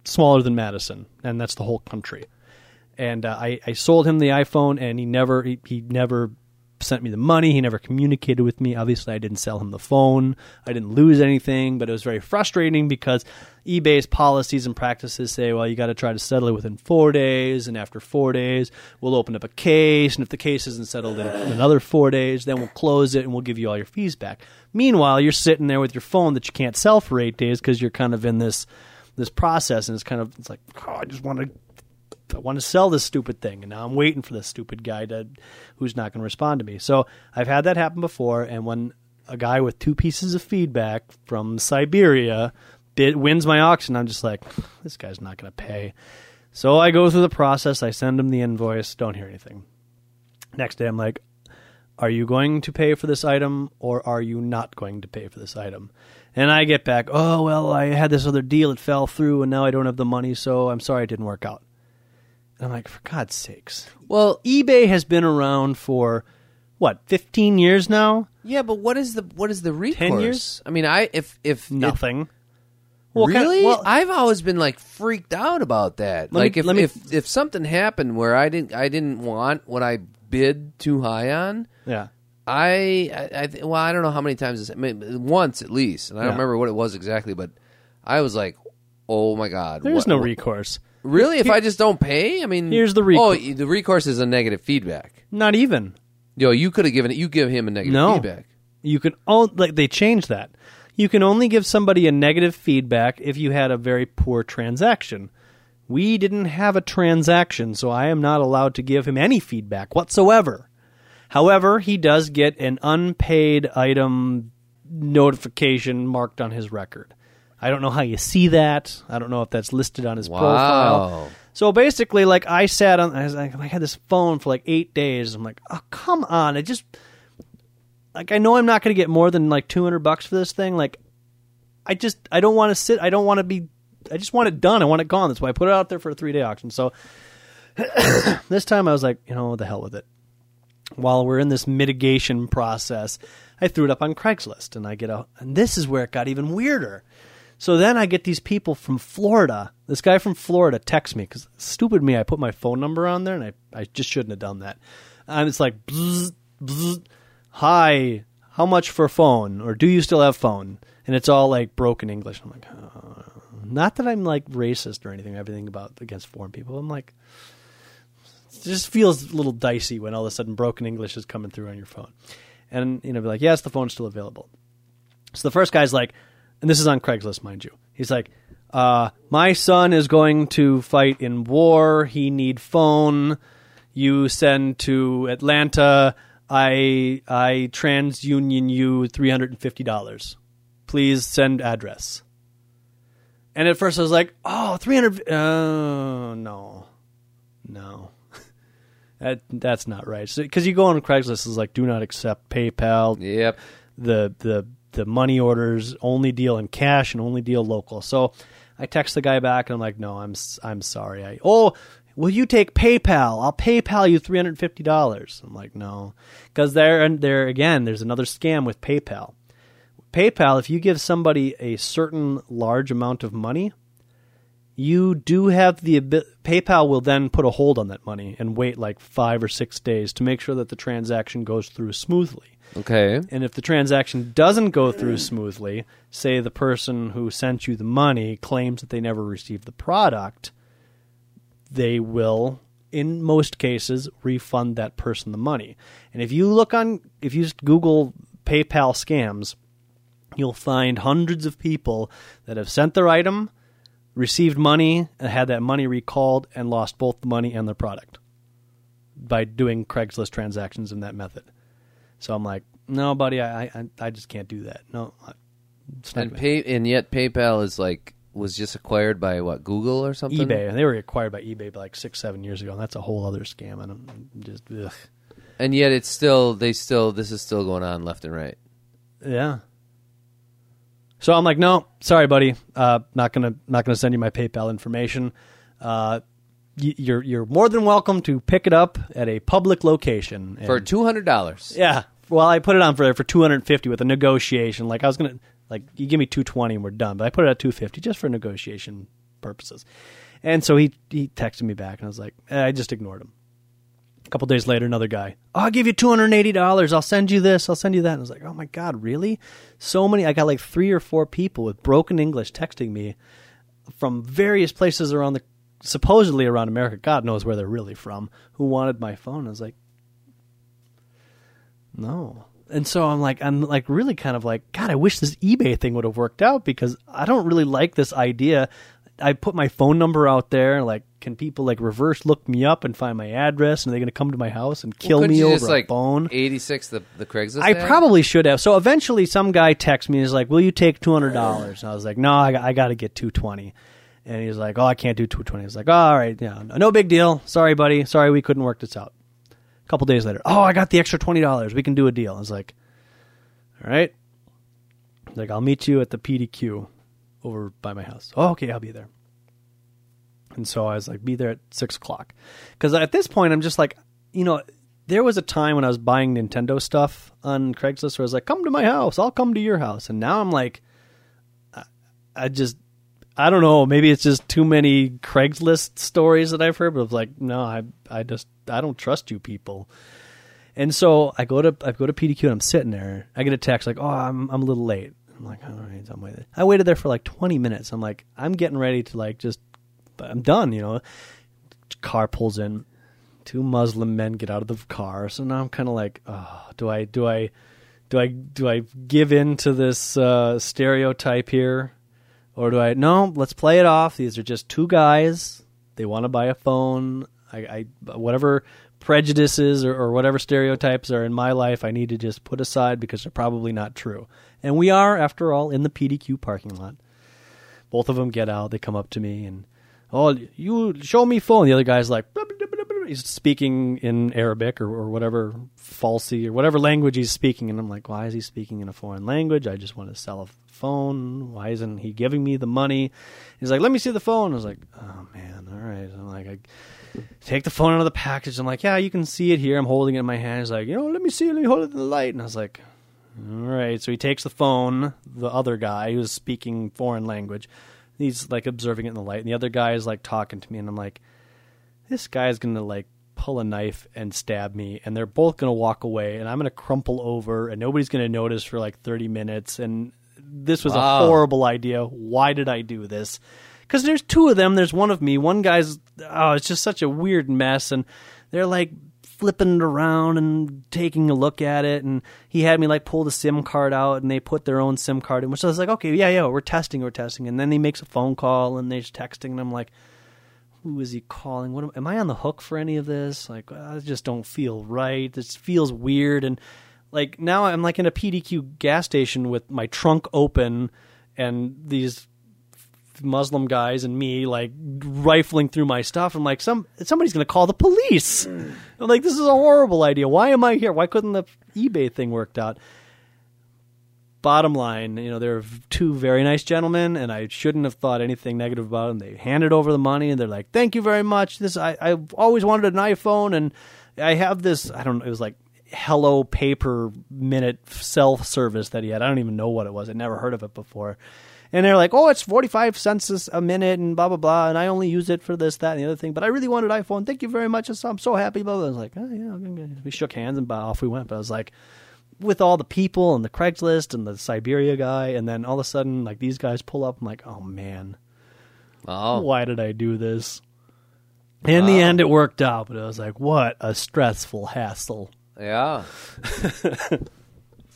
smaller than Madison, and that's the whole country. And uh, I, I sold him the iPhone, and he never he, he never sent me the money. He never communicated with me. Obviously, I didn't sell him the phone. I didn't lose anything, but it was very frustrating because eBay's policies and practices say, well, you got to try to settle it within four days, and after four days, we'll open up a case, and if the case isn't settled in another four days, then we'll close it and we'll give you all your fees back. Meanwhile, you're sitting there with your phone that you can't sell for eight days because you're kind of in this this process, and it's kind of it's like, oh, I just want to I want to sell this stupid thing, and now I'm waiting for this stupid guy to, who's not going to respond to me. So I've had that happen before, and when a guy with two pieces of feedback from Siberia wins my auction, I'm just like, this guy's not going to pay. So I go through the process. I send him the invoice. Don't hear anything. Next day, I'm like, are you going to pay for this item or are you not going to pay for this item? And I get back, oh, well, I had this other deal. It fell through and now I don't have the money. So I'm sorry it didn't work out. I'm like, for God's sakes. Well, eBay has been around for what, 15 years now? yeah, but what is the what is the recourse? years? I mean, I if if Nothing. Well, kind of- really? well, I've always been like freaked out about that. Let me- like if, me- if if something happened where I didn't I didn't want what I bid too high on, yeah. I I, I well I don't know how many times this, I mean, once at least, and I don't remember what it was exactly, but I was like, oh my god, There's what- no what- recourse. Really, if I just don't pay, I mean, Here's the Oh, recourse. y- the recourse is a negative feedback. Not even. Yo, you could have given it. You give him a negative No. feedback. You can oh like they changed that. You can only give somebody a negative feedback if you had a very poor transaction. We didn't have a transaction, so I am not allowed to give him any feedback whatsoever. However, he does get an unpaid item notification marked on his record. I don't know how you see that. I don't know if that's listed on his profile. So basically, like I sat on, I, was like, I had this phone for like eight days. I'm like, oh come on! I just like I know I'm not going to get more than like 200 bucks for this thing. Like, I just I don't want to sit. I don't want to be. I just want it done. I want it gone. That's why I put it out there for a three day auction. So this time I was like, you know, what the hell with it. While we're in this mitigation process, I threw it up on Craigslist, and I get a. And this is where it got even weirder. So then I get these people from Florida. This guy from Florida texts me because stupid me, I put my phone number on there, and I, I just shouldn't have done that. And it's like, bzz, bzz, hi, how much for phone? Or do you still have phone? And it's all like broken English. I'm like, uh, not that I'm like racist or anything, everything about against foreign people. I'm like, it just feels a little dicey when all of a sudden broken English is coming through on your phone. And, you know, be like, yes, the phone's still available. So the first guy's like, and this is on Craigslist, mind you. He's like, uh, my son is going to fight in war. He need phone. You send to Atlanta. I I TransUnion you three hundred and fifty dollars. Please send address. And at first I was like, oh, 300 Oh, no. No. that That's not right. Because you go on Craigslist, it's like, do not accept PayPal, Yep. the the the money orders only deal in cash and only deal local. So I text the guy back and I'm like, no, I'm I'm sorry. I oh, will you take PayPal? I'll PayPal you three hundred fifty dollars. I'm like, no, because there and there again, there's another scam with PayPal. PayPal, if you give somebody a certain large amount of money, you do have the PayPal will then put a hold on that money and wait like five or six days to make sure that the transaction goes through smoothly. Okay. And if the transaction doesn't go through smoothly, say the person who sent you the money claims that they never received the product, they will, in most cases, refund that person the money. And if you look on, if you just Google PayPal scams, you'll find hundreds of people that have sent their item, received money, and had that money recalled, and lost both the money and their product by doing Craigslist transactions in that method. So I'm like, no, buddy, I I, I just can't do that. No, And pay and yet PayPal is like was just acquired by what Google or something. eBay. And they were acquired by eBay like six, seven years ago, and that's a whole other scam. And I'm just, ugh. And yet it's still they still this is still going on left and right. yeah. So I'm like, no, sorry, buddy, uh, not gonna not gonna send you my PayPal information. Uh, y- you're you're more than welcome to pick it up at a public location For two hundred dollars. Yeah. Well, I put it on for for 250 with a negotiation. Like I was gonna like you give me 220 and we're done, but I put it at 250 just for negotiation purposes. And so he he texted me back and I was like, eh, I just ignored him. A couple days later, another guy. Oh, I'll give you two hundred and eighty dollars. I'll send you this. I'll send you that. And I was like, oh my god, really? So many. I got like three or four people with broken English texting me from various places around the, supposedly around America. God knows where they're really from. Who wanted my phone? I was like, no. And so I'm like, I'm like really kind of like, God, I wish this eBay thing would have worked out because I don't really like this idea. I put my phone number out there. Like, can people like reverse look me up and find my address? And are they going to come to my house and kill Couldn't me over just, a like, phone? 86 the, the Craigslist I ad? probably should have. So eventually, some guy texts me and is like, "Will you take two hundred dollars?" I was like, "No, I, I got to get two twenty. And he's like, "Oh, I can't do two twenty. I was like, "All right, yeah, no, no big deal. Sorry, buddy. Sorry, we couldn't work this out." A couple days later, "Oh, I got the extra twenty dollars. We can do a deal." I was like, "All right." Like, I'll meet you at the PDQ over by my house. Oh, okay, I'll be there. And so I was like, be there at six o'clock. Because at this point, I'm just like, you know, there was a time when I was buying Nintendo stuff on Craigslist where I was like, come to my house, I'll come to your house. And now I'm like, I, I just, I don't know, maybe it's just too many Craigslist stories that I've heard, but like, no, I, I just, I don't trust you people. And so I go to, I go to PDQ and I'm sitting there. I get a text like, oh, I'm, I'm a little late. I'm like, all right, waiting. I waited there for like 20 minutes. I'm like, I'm getting ready to like just, I'm done, you know. Car pulls in two Muslim men get out of the car. So now I'm kind of like, oh, do I do I do I do I give in to this uh, stereotype here, or do I no? Let's play it off. These are just two guys. They want to buy a phone. I, I whatever prejudices or, or whatever stereotypes are in my life, I need to just put aside because they're probably not true. And we are, after all, in the PDQ parking lot. Both of them get out. They come up to me and oh, you show me phone. The other guy's like, he's speaking in Arabic or, or whatever Farsi or whatever language he's speaking. And I'm like, why is he speaking in a foreign language? I just want to sell a phone. Why isn't he giving me the money? He's like, let me see the phone. I was like, oh man, all right. I'm like, I take the phone out of the package. I'm like, yeah, you can see it here. I'm holding it in my hand. He's like, you know, let me see. Let me hold it in the light. And I was like, all right. So he takes the phone, the other guy who's speaking foreign language. He's like observing it in the light, and the other guy is like talking to me, and I'm like, this guy's gonna like pull a knife and stab me, and they're both gonna walk away, and I'm gonna crumple over, and nobody's gonna notice for like 30 minutes, and this was Wow. a horrible idea. Why did I do this? Because there's two of them. There's one of me. One guy's oh, it's just such a weird mess, and they're like flipping it around and taking a look at it and he had me like pull the sim card out and they put their own sim card in which I was like okay yeah yeah we're testing we're testing and then he makes a phone call and they're texting and I'm like who is he calling? What am, am I on the hook for any of this? Like I just don't feel right. This feels weird and like now I'm like in a PDQ gas station with my trunk open and these Muslim guys and me like rifling through my stuff. I'm like, some somebody's gonna call the police. Hmm. I'm like, this is a horrible idea. Why am I here? Why couldn't the eBay thing worked out? Bottom line, you know, they're two very nice gentlemen, and I shouldn't have thought anything negative about them. They handed over the money, and they're like, "Thank you very much. This I I've always wanted an iPhone, and I have this. I don't know. It was like Hello Paper Minute self service that he had. I don't even know what it was. I'd never heard of it before. And they're like, oh, it's 45 cents a minute and blah, blah, blah. And I only use it for this, that, and the other thing. But I really wanted iPhone. Thank you very much. I'm so happy. Blah, blah. I was like, oh, yeah. okay." We shook hands and off we went. But I was like, with all the people and the Craigslist and the Siberia guy. And then all of a sudden, like, these guys pull up. I'm like, oh, man, Oh, why did I do this? In the end, it worked out. But I was like, what a stressful hassle. yeah.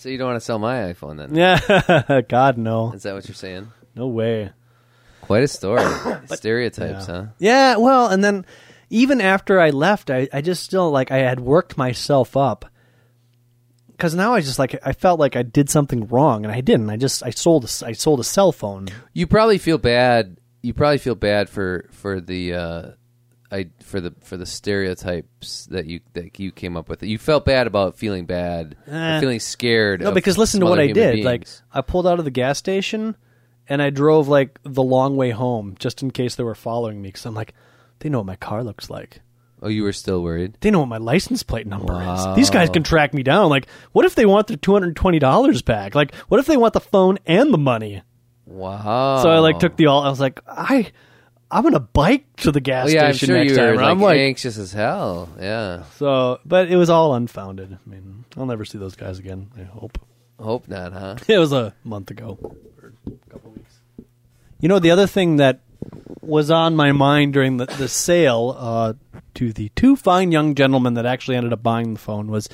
so you don't want to sell my iPhone then? Yeah. God, no. Is that what you're saying? No way. Quite a story. Stereotypes, yeah. huh? Yeah, well, and then even after I left, I, I just still like I had worked myself up because now I just like I felt like I did something wrong, and I didn't. I just I sold a, I sold a cell phone. You probably feel bad. You probably feel bad for for the uh, I for the for the stereotypes that you that you came up with. You felt bad about feeling bad, Eh. feeling scared. No, because listen to what I did. Like. I pulled out of the gas station, and I drove like the long way home just in case they were following me. Because I'm like, they know what my car looks like. oh, you were still worried. They know what my license plate number Wow. is. These guys can track me down. Like, what if they want their two hundred twenty dollars back? Like, what if they want the phone and the money? Wow. So I like took the all. I was like, I, I'm gonna bike to the gas yeah, I'm station sure next you time. were like, I'm like, anxious as hell. Yeah, so, but it was all unfounded. I mean, I'll never see those guys again. I hope. hope not, huh? It was a month ago, or a couple weeks. You know, the other thing that was on my mind during the, the sale uh, to the two fine young gentlemen that actually ended up buying the phone was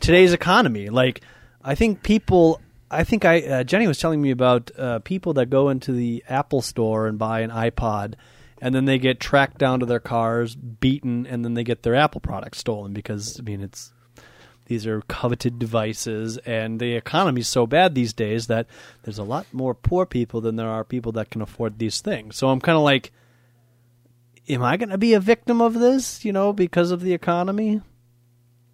today's economy. Like, I think people. I think I uh, Jenny was telling me about uh, people that go into the Apple store and buy an iPod, and then they get tracked down to their cars, beaten, and then they get their Apple products stolen because I mean it's these are coveted devices, and the economy's so bad these days that there's a lot more poor people than there are people that can afford these things. So I'm kind of like, am I going to be a victim of this? You know, because of the economy.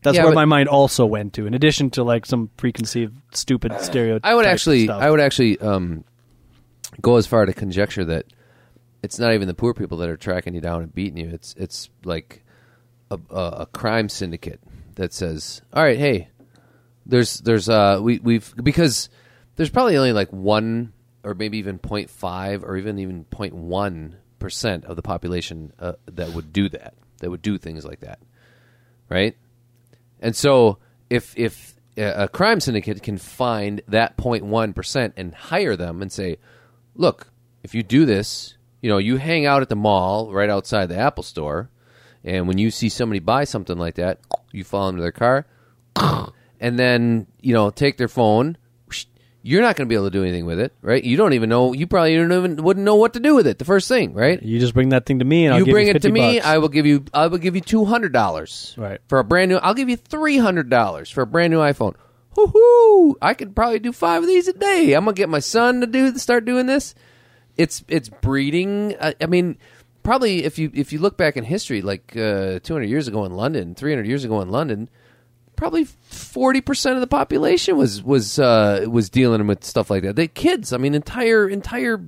That's Yeah, where my mind also went to, in addition to like some preconceived, stupid stereotype. I would actually. I would actually um, go as far to conjecture that it's not even the poor people that are tracking you down and beating you. It's it's like a, a, a crime syndicate that says, "All right, hey, there's there's uh we we've because there's probably only like one or maybe even 0.5 or even even 0.1 percent of the population uh, that would do that that would do things like that, right? And so if if a crime syndicate can find that 0.1 percent and hire them and say, look, if you do this, you know, you hang out at the mall right outside the Apple store, and when you see somebody buy something like that, you fall into their car, and then you know take their phone. You're not going to be able to do anything with it, right? You don't even know. You probably don't even wouldn't know what to do with it. The first thing, right? You just bring that thing to me, and I'll you give bring you it to 50 me, bucks. I will give you. I will give you two hundred dollars. Right. for a brand new. I'll give you three hundred dollars for a brand new iPhone. Woohoo! I could probably do five of these a day. I'm gonna get my son to do to start doing this. It's it's breeding. I, I mean, probably if you if you look back in history, like uh, 200 years ago in London, 300 years ago in London, probably 40 percent of the population was was uh, was dealing with stuff like that. The kids, I mean, entire entire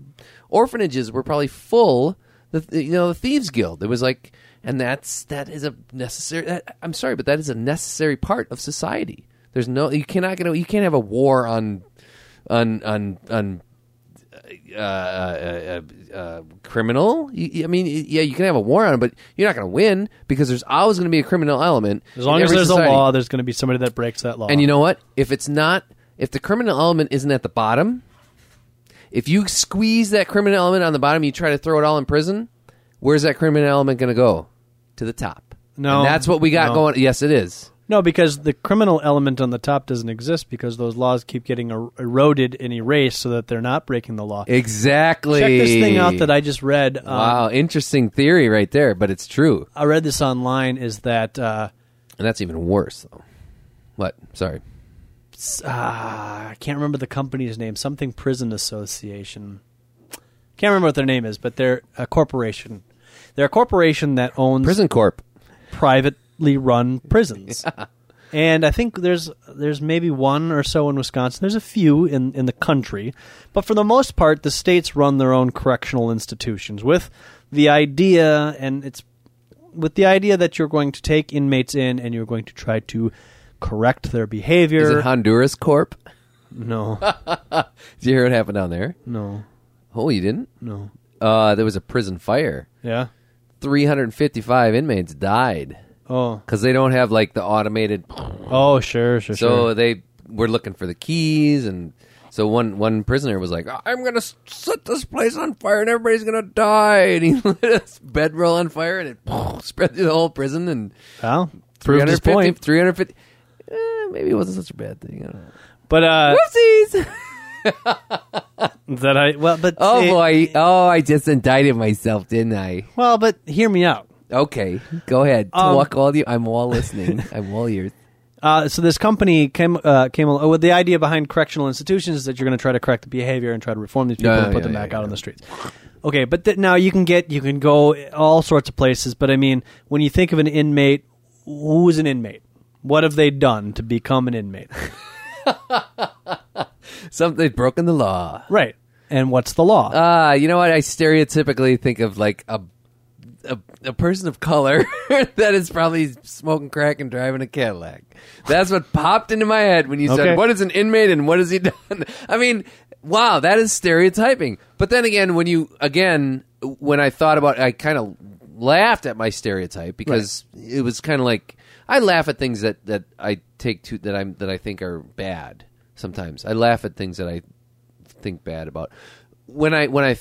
orphanages were probably full. The you know the thieves guild. It was like, and that's that is a necessary. That, I'm sorry, but that is a necessary part of society. There's no you cannot get you can't have a war on on on on uh, uh, uh, uh, criminal. I mean, yeah, you can have a war on it, but you're not going to win because there's always going to be a criminal element. as long as there's society. a law, there's going to be somebody that breaks that law. And you know what? If it's not, if the criminal element isn't at the bottom, if you squeeze that criminal element on the bottom, you try to throw it all in prison. Where's that criminal element going to go? To the top. No. and that's what we got No. going. Yes, it is. No, because the criminal element on the top doesn't exist because those laws keep getting er- eroded and erased so that they're not breaking the law. Exactly. Check this thing out that I just read. Um, Wow, interesting theory right there, but it's true, I read this online. Is that uh, and that's even worse, though. What? Sorry. ah, I can't remember the company's name. Something Prison Association. Can't remember what their name is, but they're a corporation. They're a corporation that owns Prison Corp. privately run prisons. And I think there's there's maybe one or so in Wisconsin. There's a few in, in the country, but for the most part, the states run their own correctional institutions with the idea, and it's with the idea that you're going to take inmates in and you're going to try to correct their behavior. Is it Honduras Corp? no, Did you hear what happened down there? no, Oh, you didn't? no. Uh, there was a prison fire. Yeah. 355 inmates died Oh, because they don't have like the automated. oh, sure, sure, So sure. they were looking for the keys, and so one one prisoner was like, "I'm gonna set this place on fire, and everybody's gonna die." And he lit a bedroll on fire, and it spread through the whole prison. And Well, proved his 350, point. 350 eh, maybe it wasn't such a bad thing. I don't know. But uh, Whoopsies! that I well, but oh it- boy! Oh, I just indicted myself, didn't I? Well, but hear me out. Okay, go ahead. Um, Talk all you. I'm all listening. I'm all ears. Uh, so this company came uh, came al- with the idea behind correctional institutions is that you're going to try to correct the behavior and try to reform these people and put yeah, them yeah, back yeah. out on the streets. Okay, but th- now you can get you can go all sorts of places. But I mean, when you think of an inmate, who's an inmate? What have they done to become an inmate? Something's broken the law. right. And what's the law? Ah, you know what? I stereotypically think of like a a, a person of color that is probably smoking crack and driving a Cadillac. That's what popped into my head when you Okay. said, "What is an inmate and what has he done?" I mean, wow, that is stereotyping. But then again, when you again, when I thought about, I kind of laughed at my stereotype because it was kind of like I laugh at things that that I take to that I'm that I think are bad. Sometimes I laugh at things that I think bad about. When I when I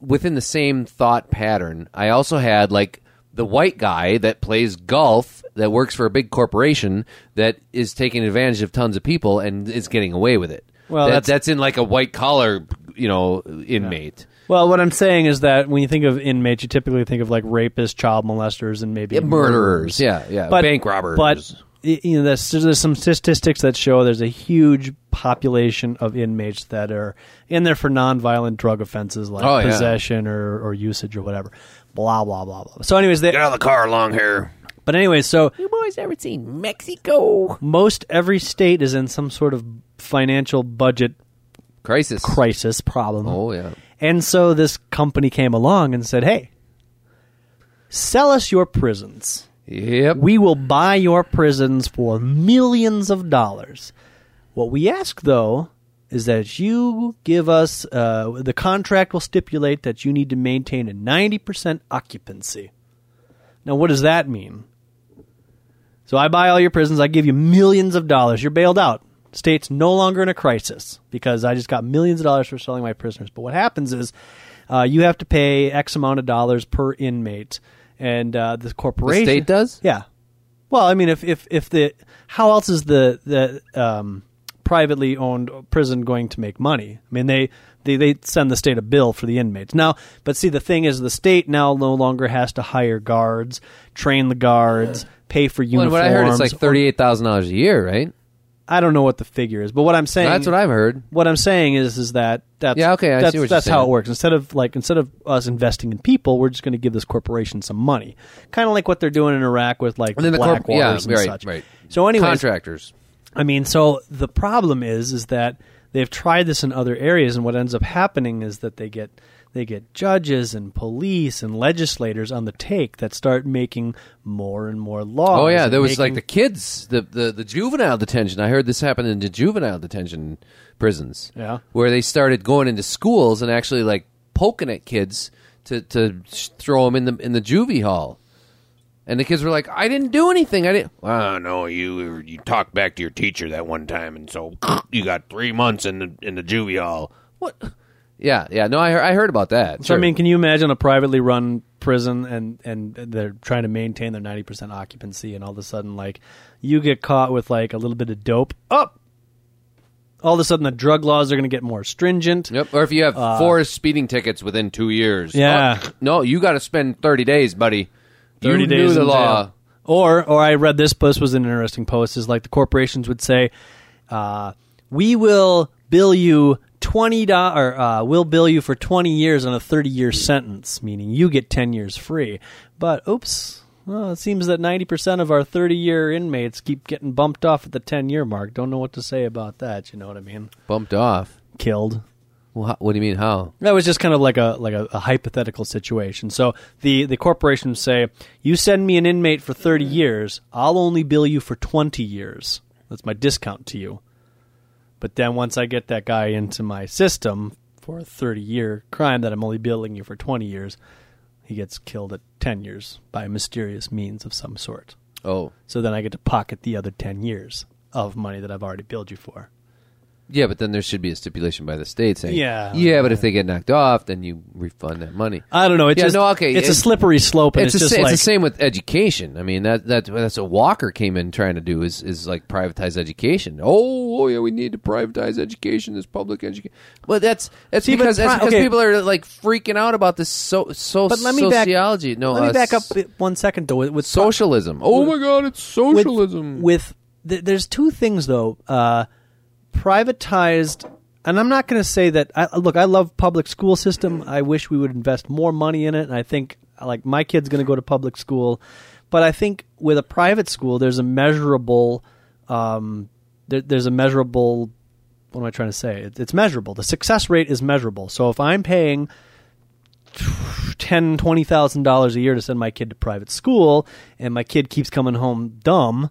within the same thought pattern, I also had like the white guy that plays golf that works for a big corporation that is taking advantage of tons of people and is getting away with it. Well, That- that's- that's in like a white collar, you know, inmate. Well, what I'm saying is that when you think of inmates, you typically think of like rapists, child molesters, and maybe Yeah, murderers. Yeah, yeah. Bank robbers. But you know, there's, there's some statistics that show there's a huge population of inmates that are in there for nonviolent drug offenses like Oh, yeah. possession or, or usage or whatever. Blah blah blah blah. So, anyways, they, Get out of the car, long hair. but anyways, so You boys ever seen Mexico? most every state is in some sort of financial budget Crisis. crisis problem. Oh yeah. And so this company came along and said, "Hey, sell us your prisons." Yep. We will buy your prisons for millions of dollars. What we ask, though, is that you give us uh, the contract will stipulate that you need to maintain a 90% occupancy. Now, what does that mean? So I buy all your prisons, I give you millions of dollars, you're bailed out. State's no longer in a crisis because I just got millions of dollars for selling my prisoners. But what happens is uh, you have to pay X amount of dollars per inmate, and uh, the corporation state does? yeah. Well, I mean, if if if the how else is the the um, privately owned prison going to make money? I mean, they, they they send the state a bill for the inmates now. But see, the thing is, the state now no longer has to hire guards, train the guards, pay for Well, uniforms. what I heard is like thirty-eight thousand dollars a year, right? I don't know what the figure is, but what I'm saying That's what I've heard. what I'm saying is is that that's Yeah, okay, I see that's, what you're that's how saying. it works. Instead of like instead of us investing in people, we're just going to give this corporation some money, kind of like what they're doing in Iraq with like And then the corp- yeah, and right, such. right. So, anyways, Contractors. I mean, so the problem is is that they've tried this in other areas, and what ends up happening is that they get they get judges and police and legislators on the take that start making more and more laws. Oh yeah, there was like the kids, the, the the juvenile detention. I heard this happen in the juvenile detention prisons. Yeah. where they started going into schools and actually like poking at kids to to throw them in the in the juvie hall. And the kids were like, "I didn't do anything. I didn't." Well, no, you you talked back to your teacher that one time, and so you got three months in the in the juvie hall. What? Yeah, yeah. No, I heard, I heard about that. So I mean, can you imagine a privately run prison and and they're trying to maintain their ninety percent occupancy, and all of a sudden, like you get caught with like a little bit of dope, up. All of a sudden, the drug laws are going to get more stringent. Yep. Or if you have four speeding tickets within two years. Uh, Yeah. Oh, no, you got to spend thirty days, buddy. Thirty you days the in law. jail. Or, or I read this post was an interesting post. Is like the corporations would say, uh, "We will bill you twenty dollars, uh, we'll bill you for twenty years on a thirty year sentence, meaning you get ten years free." But oops, well, it seems that ninety percent of our thirty year inmates keep getting bumped off at the ten year mark. Don't know what to say about that. You know what I mean? Bumped off. Killed. Well, how, what do you mean? How? That was just kind of like a like a, a hypothetical situation. So the the corporations say, "You send me an inmate for thirty years, I'll only bill you for twenty years. That's my discount to you." But then once I get that guy into my system for a thirty year crime that I'm only billing you for twenty years, he gets killed at ten years by mysterious means of some sort. Oh, So then I get to pocket the other ten years of money that I've already billed you for. Yeah, but then there should be a stipulation by the state saying, Yeah. yeah, but if they get knocked off, then you refund that money. I don't know. It's Yeah, just, no, okay, It's a slippery slope, and It's, it's, the, just sa- like it's the same with education. I mean that that that's what Walker came in trying to do is is like privatize education. Oh, oh yeah, we need to privatize education, this public education. Well, that's that's See, but because that's pri- because okay. people are like freaking out about this so so But let me back- sociology. no, Let me uh, back up s- one second though. With, with socialism. Oh my god, it's with, socialism. With th- there's two things though. Uh, privatized, and I'm not going to say that. I, look, I love public school system. I wish we would invest more money in it. And I think like my kid's going to go to public school, but I think with a private school, there's a measurable. Um, there, there's a measurable. What am I trying to say? It, it's measurable. The success rate is measurable. So if I'm paying ten, twenty thousand dollars a year to send my kid to private school, and my kid keeps coming home dumb,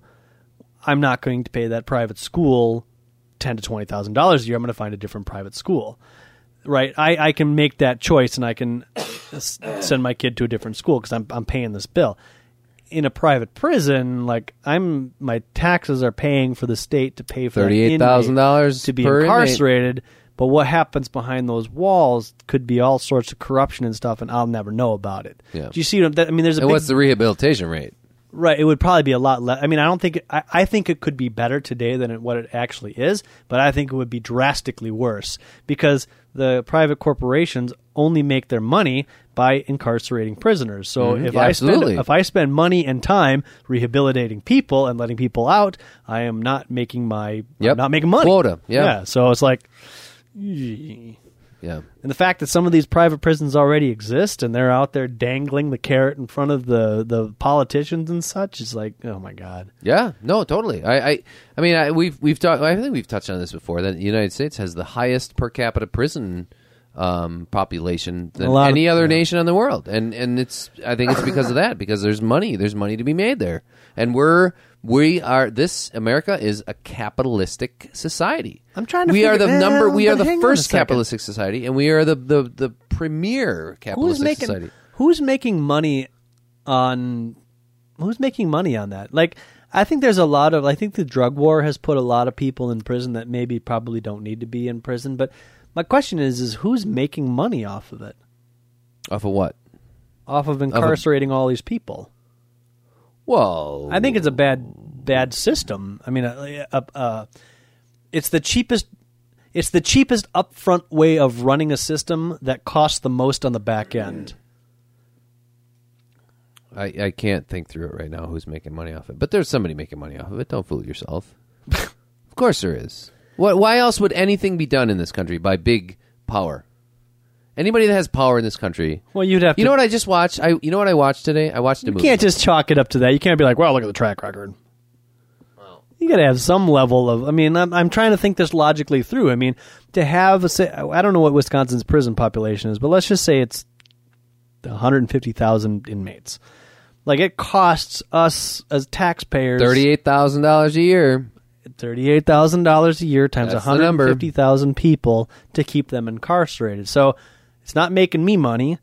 I'm not going to pay that private school ten to twenty thousand dollars a year. I'm going to find a different private school. Right? I, I can make that choice, and I can send my kid to a different school because I'm I'm paying this bill. In a private prison, like I'm, my taxes are paying for the state to pay for that inmate $38,000 to be per inmate. incarcerated. But what happens behind those walls could be all sorts of corruption and stuff, and I'll never know about it. Yeah. Do you see? What I'm, that, I mean, there's a And big, what's the rehabilitation rate? Right. It would probably be a lot less. I mean, I don't think. I, I think it could be better today than it, what it actually is, but I think it would be drastically worse because the private corporations only make their money by incarcerating prisoners. So mm-hmm. if Yeah, I absolutely. spend if I spend money and time rehabilitating people and letting people out, I am not making my Yep. I'm not making money Quota, yeah. So it's like. Yeah. And the fact that some of these private prisons already exist and they're out there dangling the carrot in front of the, the politicians and such is like, oh my god. Yeah, no, totally. I, I, I mean, I, we've we've talked. I think we've touched on this before. That the United States has the highest per capita prison um, population than of- any other yeah. nation in the world, and and it's. I think it's because of that. Because there's money. There's money to be made there, and we're we are this America is a capitalistic society. I'm trying to We are the eh, number. We are the hang on a first capitalistic society, and we are the the the premier Who's capitalistic making society. who's making money on who's making money on that? Like I think there's a lot of I think the drug war has put a lot of people in prison that maybe probably don't need to be in prison, but my question is is who's making money off of it? Off of what? Off of incarcerating all these people? Well, I think it's a bad bad system. I mean, uh, uh, uh, it's the cheapest. It's the cheapest upfront way of running a system that costs the most on the back end. I, I can't think through it right now who's making money off it. But there's somebody making money off of it. Don't fool yourself. of course there is. What, why else would anything be done in this country by big power? Anybody that has power in this country. Well, you'd have You to. know what I just watched? I you know what I watched today? I watched a movie. you movie. can't just chalk it up to that. You can't be like, "Well, look at the track record." You got to have some level of. I mean, I'm, I'm trying to think this logically through. I mean, to have a say, I don't know what Wisconsin's prison population is, but let's just say it's 150,000 inmates. Like it costs us as taxpayers Thirty-eight thousand dollars a year. thirty-eight thousand dollars a year times That's one hundred fifty thousand people to keep them incarcerated. So it's not making me money.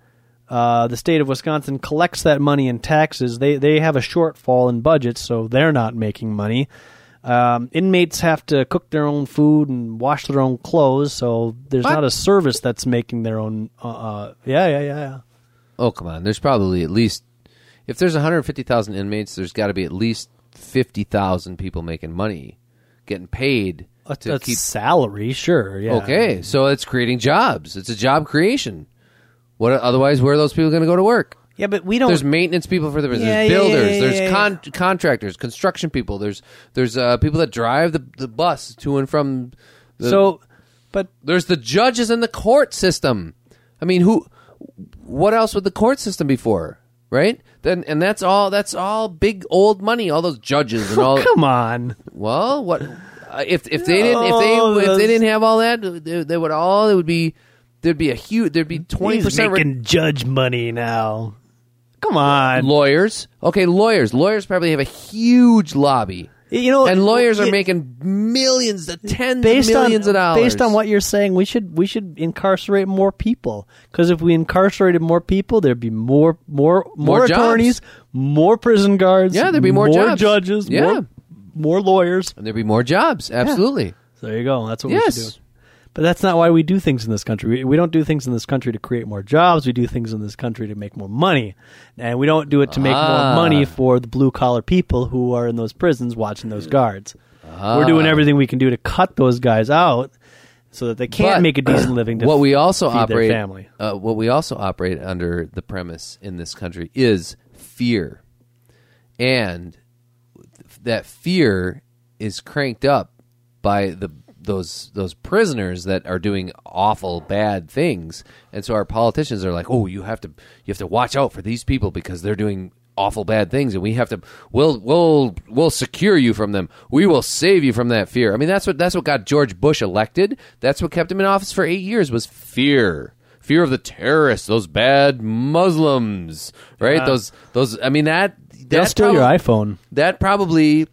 Uh, the state of Wisconsin collects that money in taxes. They they have a shortfall in budget, so they're not making money. Um, inmates have to cook their own food and wash their own clothes, so there's What? not a service that's making their own. Uh, uh, yeah, yeah, yeah, yeah. Oh come on! There's probably at least if there's 150,000 inmates, there's got to be at least 50,000 people making money, getting paid A, to a keep salary, sure. Yeah. Okay, so it's creating jobs. It's a job creation. What otherwise? Where are those people going to go to work? Yeah, but we don't. There's maintenance people for the business. Yeah, There's builders. yeah, yeah, there's con- contractors, construction people. There's there's uh, people that drive the the bus to and from. The, so, but there's the judges in the court system. I mean, who? What else would the court system be for? Right? Then and that's all. That's all big old money. All those judges and all. come on. Well, what Uh, if if they didn't if Oh, they if they didn't have all that they, they would all it would be there'd be a huge there'd be twenty percent making judge money now. Come on. lawyers. Okay, lawyers. Lawyers probably have a huge lobby, You know, and lawyers are it- making millions to tens based of millions on of dollars. based on what you're saying. We should we should incarcerate more people because if we incarcerated more people, there'd be more more more, More jobs. attorneys, more prison guards. Yeah, there'd be more jobs. judges. Yeah. more, more lawyers. and there'd be more jobs. Absolutely. So there you go. That's what we should Yes. do. But that's not why we do things in this country. We, we don't do things in this country to create more jobs. We do things in this country to make more money. And we don't do it to make Ah. more money for the blue collar people who are in those prisons watching those guards. Ah. We're doing everything we can do to cut those guys out so that they can't But make a decent living to what we also feed their operate family. Uh, what we also operate under the premise in this country is fear, and that fear is cranked up by the those those prisoners that are doing awful bad things, and so our politicians are like, "Oh, you have to you have to watch out for these people because they're doing." awful bad things and we have to we'll we'll we'll secure you from them we will save you from that fear i mean that's what that's what got george bush elected that's what kept him in office for eight years was fear fear of the terrorists, those bad Muslims, right? Yeah. Those those. I mean that They'll that steal your iPhone. that probably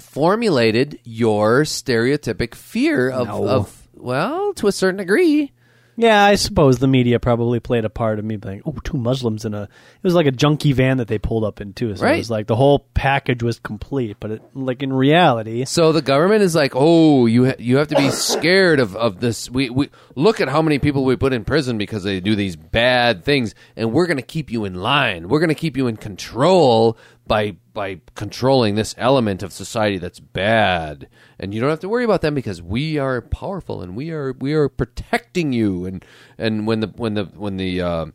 formulated your stereotypic fear of, No. of well, to a certain degree. Yeah, I suppose the media probably played a part of me being, oh, two Muslims in a. It was like a junky van that they pulled up in too. So Right. it was like the whole package was complete. But it, like in reality, So the government is like, oh, you ha- you have to be scared of, of this. We we look at how many people we put in prison because they do these bad things, and we're going to keep you in line. We're going to keep you in control by by controlling this element of society that's bad, and you don't have to worry about them because we are powerful and we are we are protecting you. And and when the when the when the uh,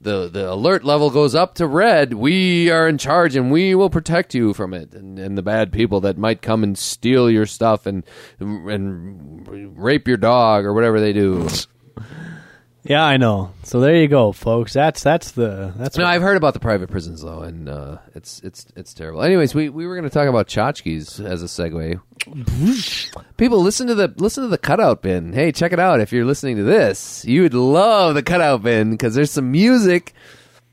the the alert level goes up to red, we are in charge and we will protect you from it and, and the bad people that might come and steal your stuff and and rape your dog or whatever they do. yeah, I know. So there you go, folks. That's that's the that's No, what- I've heard about the private prisons though, and uh, it's it's it's terrible. Anyways, we, we were going to talk about tchotchkes as a segue. People, listen to the listen to the cutout bin. Hey, check it out if you're listening to this. You would love the cutout bin because there's some music.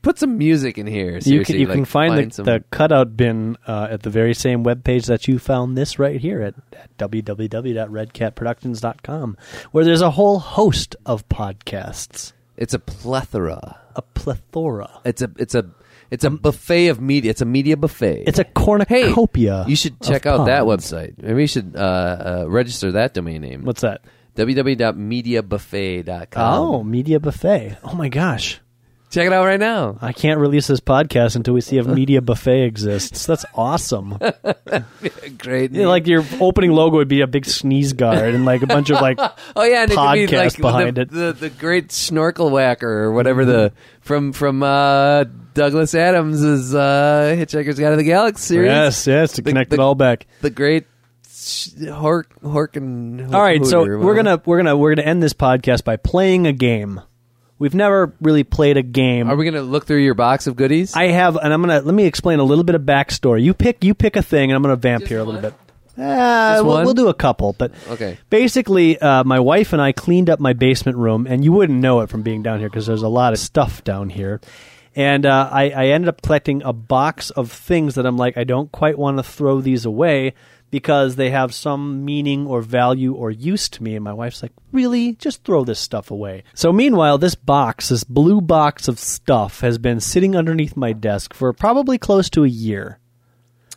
Put some music in here. you can you like, can find, the, some- the cutout bin uh, at the very same webpage that you found this right here at, at www.redcatproductions.com, where there's a whole host of podcasts, It's a plethora. a plethora. It's a it's a it's a buffet of media. It's a media buffet. It's a hey, cornucopia. you should check out that website. Maybe you should uh, uh, register that domain name. What's that? www.mediabuffet.com. Oh, Media Buffet. Oh my gosh. Check it out right now. I can't release this podcast until we see if Media Buffet exists. That's awesome. Great. Yeah, like your opening logo would be a big sneeze guard and like a bunch of like oh yeah, and it could be podcast like behind the, it. The, the great snorkel whacker or whatever the from from uh, Douglas Adams' uh, Hitchhiker's Guide to the Galaxy series. yes, yes, to The- connect the- it all back. The great sh- Hork Horkin. All right, so we're gonna we're gonna we're gonna end this podcast by playing a game. We've never really played a game. Are we gonna look through your box of goodies? I have, and I'm gonna let me explain a little bit of backstory. You pick you pick a thing, and I'm gonna vamp here a little bit. Uh, we'll, we'll do a couple, but Okay. Basically, uh, my wife and I cleaned up my basement room, and you wouldn't know it from being down here because there's a lot of stuff down here. And uh, I, I ended up collecting a box of things that I'm like, I don't quite want to throw these away because they have some meaning or value or use to me. And my wife's like, really? Just throw this stuff away. So meanwhile, this box, this blue box of stuff, has been sitting underneath my desk for probably close to a year.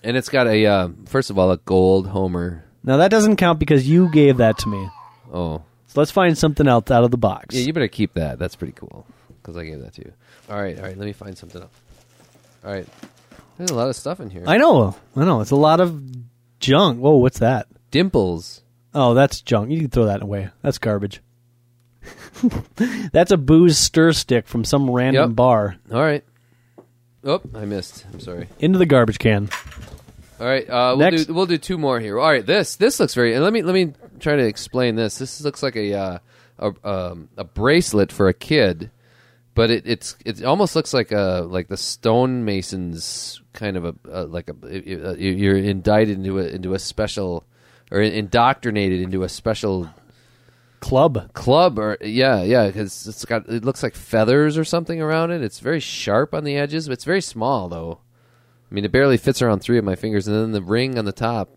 and it's got a uh, first of all a gold Homer. Now that doesn't count because you gave that to me. Oh, So let's find something else out of the box. yeah, you better keep that. That's pretty cool because I gave that to you. All right, all right. Let me find something else. All right, there's a lot of stuff in here. I know. I know. It's a lot of junk. Whoa, what's that? Dimples. Oh, that's junk. You can throw that away. That's garbage. that's a booze stir stick from some random Yep. bar. All right. Oh, I missed. I'm sorry. Into the garbage can. All right, uh, we'll Next. do we'll do two more here. All right, this this looks very. And let me let me try to explain this. This looks like a uh, a um, a bracelet for a kid, but it it's it almost looks like a like the stonemasons kind of a uh, like a uh, you're indicted into a into a special or indoctrinated into a special Club. club or yeah yeah because it's got it looks like feathers or something around it. It's very sharp on the edges, but it's very small though. I mean, it barely fits around three of my fingers, and then the ring on the top.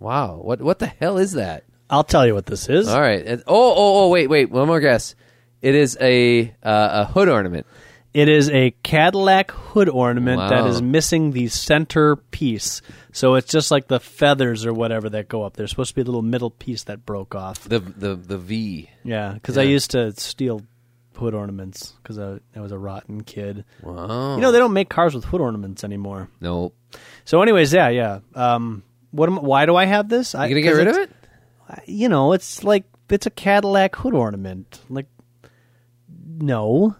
Wow, what what the hell is that? I'll tell you what this is. All right. And- oh oh oh wait wait one more guess. It is a uh, a hood ornament. It is a Cadillac hood ornament that Wow. is missing the center piece. So it's just like the feathers or whatever that go up. There's supposed to be a little middle piece that broke off. The the the V. Yeah, because I used to steal hood ornaments because I, I was a rotten kid. Wow. You know, they don't make cars with hood ornaments anymore. no. So, anyways, yeah, yeah. Um, what? Am, why do I have this? I, You gonna get rid of it? You know, it's like it's a Cadillac hood ornament. Like, no,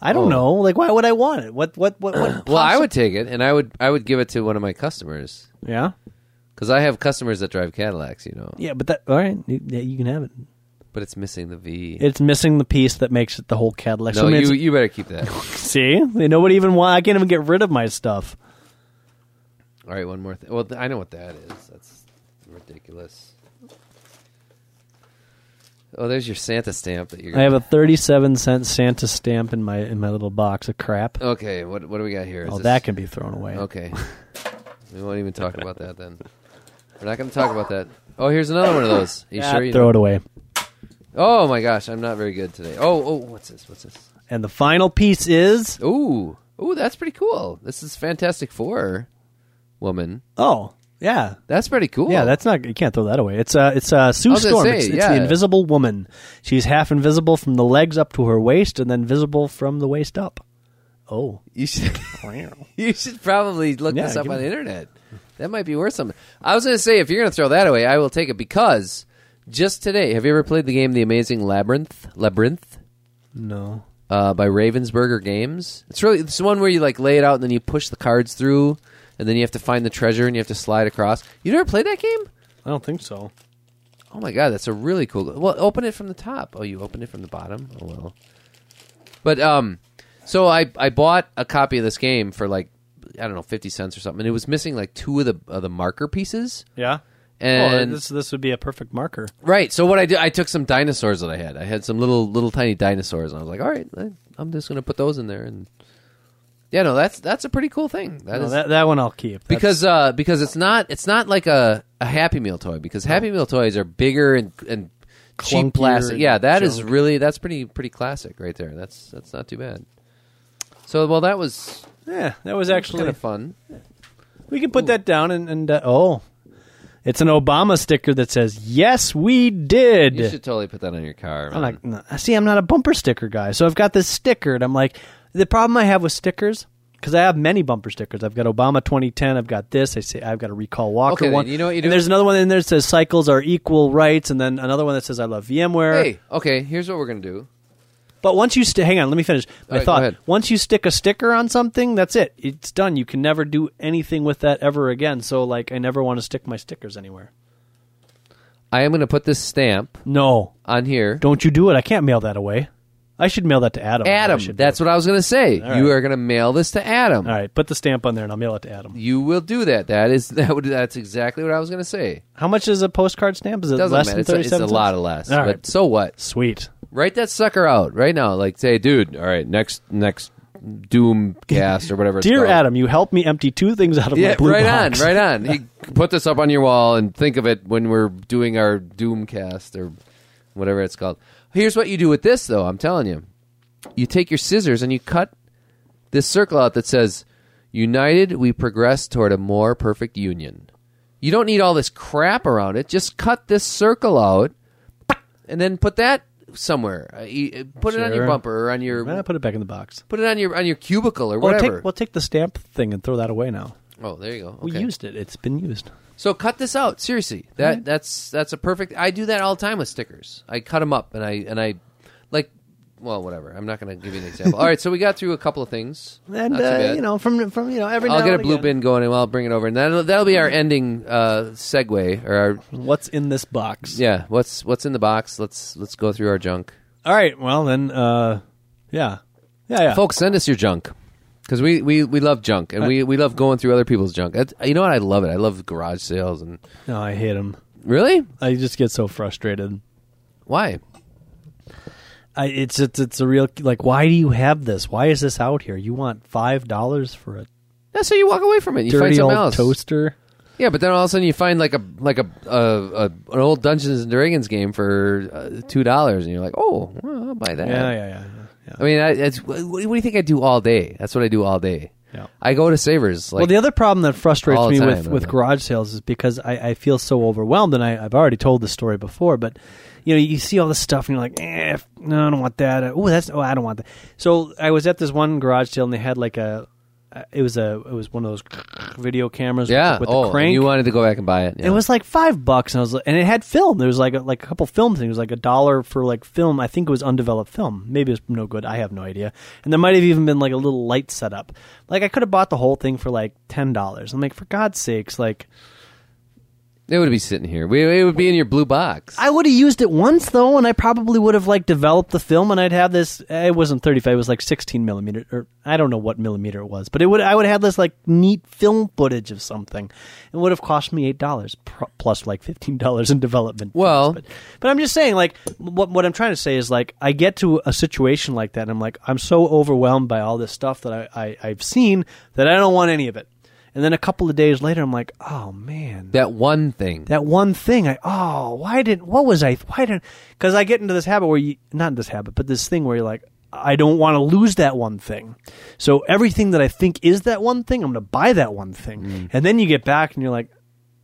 I don't Oh. know. Like, why would I want it? What? What? What? what Well, I would take it, and I would I would give it to one of my customers Yeah, because I have customers that drive Cadillacs. You know, yeah. But that. All right, you, yeah, you can have it. but it's missing the V. It's missing the piece that makes it the whole Cadillac. no, so I mean, you it's- you better keep that. see, nobody even want. I can't even get rid of my stuff. All right, one more thing. Well, th- I know what that is. That's ridiculous. Oh, there's your Santa stamp that you're. I have a 37 cent Santa stamp in my in my little box of crap. Okay, what what do we got here? Is Oh, this- that can be thrown away. Okay. we won't even talk about that then. We're not going to talk about that. Oh, here's another one of those. Are you Ah, sure? You throw it away. Oh my gosh, I'm not very good today. Oh, oh, what's this? What's this? And the final piece is Ooh, ooh, that's pretty cool. This is Fantastic Four woman. oh yeah That's pretty cool. yeah that's not you can't throw that away. It's uh it's uh Sue I was gonna Storm. say, it's, it's yeah. the Invisible Woman. She's half invisible from the legs up to her waist, and then visible from the waist up. Oh, you should. you should probably look Yeah, this up on the internet. That might be worth something. I was going to say if you're going to throw that away, I will take it because just today, have you ever played the game The Amazing Labyrinth? Labyrinth. no. uh, by Ravensburger Games. It's really it's the one where you like lay it out and then you push the cards through, and then you have to find the treasure and you have to slide across. You never played that game? I don't think so. Oh my god, that's a really cool. Well, open it from the top. Oh, you opened it from the bottom. Oh well. But um, so I I bought a copy of this game for like I don't know fifty cents or something, and it was missing like two of the of the marker pieces. Yeah. And oh, this this would be a perfect marker. Right. So what I did, I took some dinosaurs that I had. I had some little, little tiny dinosaurs, and I was like, "All right, I'm just going to put those in there." And yeah, no, that's that's a pretty cool thing. That No, is that that one I'll keep That's- because uh, because it's not it's not like a, a Happy Meal toy because Happy Meal toys are bigger and and cheap plastic. and Yeah, that is junk. really that's pretty pretty classic right there. That's that's not too bad. So well, that was yeah, that was actually kind of fun. We can put that down and, and uh, oh, it's an Obama sticker that says "Yes, we did." You should totally put that on your car. I'm like, no, see, I'm not a bumper sticker guy, so I've got this sticker, and I'm like, the problem I have with stickers because I have many bumper stickers. I've got Obama 2010. I've got this. I say I've got a Recall Walker Okay, one. you know what you And do? there's another one in there that says cycles are equal rights, and then another one that says I love VMware. Hey, okay. Here's what we're gonna do. But once you st- hang on, let me finish my right, thought. Once you stick a sticker on something, that's it. It's done. You can never do anything with that ever again. So like, I never want to stick my stickers anywhere. I am gonna put this stamp No, on here. don't you do it. I can't mail that away. I should mail that to Adam. I Adam. should That's what I was going to say. All You are going to mail this to Adam. All right, put the stamp on there, and I'll mail it to Adam. You will do that. That is that would that's exactly what I was going to say. How much is a postcard stamp? Is it Doesn't less matter. than It's a, thirty-seven? it's a lot of less. All but right. so what? Sweet. Write that sucker out right now. Like say, dude. All right, next next Doom cast or whatever. It's Dear called. Adam, you helped me empty two things out of Yeah, my blue right box. on, right on. You put this up on your wall and think of it when we're doing our Doomcast or whatever it's called. Here's what you do with this, though. I'm telling you, you take your scissors and you cut this circle out that says, "United, we progress toward a more perfect union." You don't need all this crap around it. Just cut this circle out, and then put that somewhere. Uh, you- Put it on your Sure. bumper or on your Eh, put it back in the box. put it on your on your cubicle or Well, whatever. take, we'll take the stamp thing and throw that away now. Oh, there you go. We used it. It's been used. So cut this out. Seriously, that Alright. that's that's a perfect. I do that all the time with stickers. I cut them up and I and I like. Well, whatever. I'm not going to give you an example. all right, so we got through a couple of things. And uh, you know, from from you know, every I'll get a blue again, bin going and I'll bring it over, and that'll that'll be our ending uh, segue or our What's in this box? yeah. What's what's in the box? Let's let's go through our junk. All right. Well, then, uh, yeah, yeah, yeah. Folks, send us your junk because we, we, we love junk and we, we love going through other people's junk. That's, you know what? I love it. I love garage sales and No, I hate them. really I just get so frustrated. why? I, it's it's it's a real like. Why do you have this? Why is this out here? You want five dollars for a That's how you walk away from it. You find dirty something old else. toaster? Yeah, but then all of a sudden you find like a like a, a, a an old Dungeons and Dragons game for uh, two dollars, and you're like, oh, well, I'll buy that. Yeah, yeah, yeah, yeah. I mean, I, it's, what, what do you think I do all day? That's what I do all day. Yeah. I go to Savers. Like, well, the other problem that frustrates me time, with, with know. garage sales is because I, I feel so overwhelmed, and I, I've already told this story before, but you know, you see all this stuff, and you're like, eh, no, I don't want that. Oh, that's oh, I don't want that. So I was at this one garage sale, and they had like a, Uh, it was a, it was one of those video cameras, yeah. with, with oh, the crank. you wanted to go back and buy it. Yeah. It was like five bucks, and I was like, and it had film. There was like a, like a couple film things, It was like a dollar for like film. I think it was undeveloped film. Maybe it was no good. I have no idea. And there might have even been like a little light setup. Like I could have bought the whole thing for like ten dollars. I'm like, for God's sakes, like It would be sitting here. We, it would be in your blue box. I would have used it once though, and I probably would have like developed the film, and I'd have this. Eh, it wasn't thirty five; it was like sixteen millimeter, or I don't know what millimeter it was, but it would. I would have this like neat film footage of something. It would have cost me eight dollars plus like fifteen dollars in development. Well- but, but I'm just saying, like, what what I'm trying to say is like, I get to a situation like that, and I'm like, I'm so overwhelmed by all this stuff that I, I I've seen that I don't want any of it. And then a couple of days later, I'm like, oh man, that one thing. that one thing I oh why didn't what was I why didn't because I get into this habit where you not this habit but this thing where you're like I don't want to lose that one thing so everything that I think is that one thing I'm going to buy that one thing Mm. and then you get back and you're like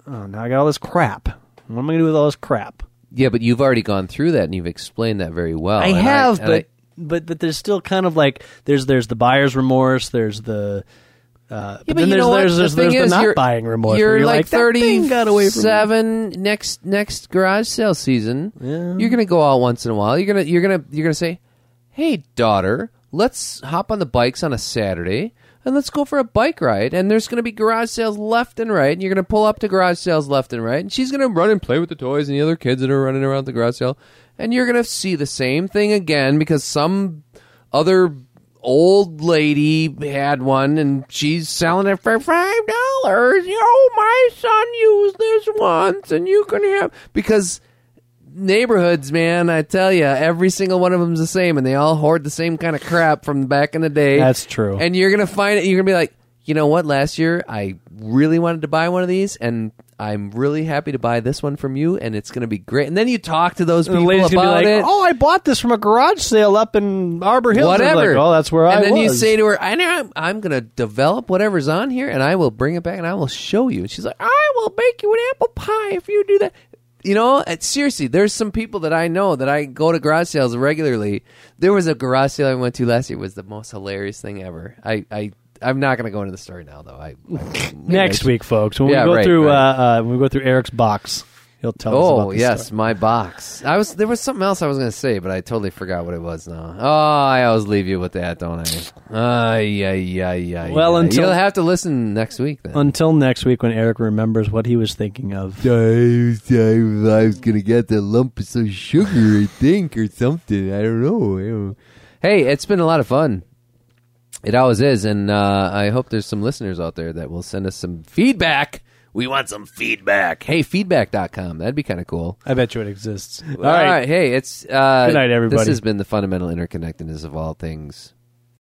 oh now I got all this crap what am I going to do with all this crap yeah, but you've already gone through that and you've explained that very well. I And have and but but but there's still kind of like there's there's the buyer's remorse there's the uh, but, but then you there's know what? there's, The there's, there's the not you're- buying remorse. You're, you're like, that thing got away from me. thirty-seven next next garage sale season. You're gonna go out once in a while. You're gonna you're gonna you're gonna say, "Hey, daughter, let's hop on the bikes on a Saturday." And let's go for a bike ride. And there's going to be garage sales left and right. And you're going to pull up to garage sales left and right. And she's going to run and play with the toys and the other kids that are running around the garage sale. And you're going to see the same thing again because some other old lady had one and she's selling it for five dollars. Oh, my son used this once, and you can have because neighborhoods, man. I tell you, every single one of them's the same, and they all hoard the same kind of crap from back in the day. That's true. And you're gonna find it. You're gonna be like, you know what? Last year, I really wanted to buy one of these, and I'm really happy to buy this one from you, and it's gonna be great. And then you talk to those people about be like, it "Oh, I bought this from a garage sale up in Arbor Hills." Whatever. Like, oh, that's where and I And then you say to her, "I know I'm, I'm going to develop whatever's on here, and I will bring it back, and I will show you." And she's like, "I will bake you an apple pie if you do that." You know, seriously, there's some people that I know that I go to garage sales regularly. There was a garage sale I went to last year. It was the most hilarious thing ever. I, I, I'm not going to go into the story now, though. I, I next week, folks, when Yeah, we go right, through right. Uh, uh, when we go through Eric's box, he'll tell us. Oh about the yes, story. my box. I was there was something else I was going to say, but I totally forgot what it was now. Oh, I always leave you with that, don't I? Ay, ay, ay, ay, Well, ay. until- you'll have to listen next week then. Until next week, when Eric remembers what he was thinking of. I was, was gonna get the lump of some sugar, I think, or something. I don't know. Hey, it's been a lot of fun. It always is, and uh, I hope there's some listeners out there that will send us some feedback. We want some feedback. Hey, feedback.com. That'd be kind of cool. I bet you it exists. All right. Hey, it's uh, Good night, everybody. This has been the fundamental interconnectedness of all things.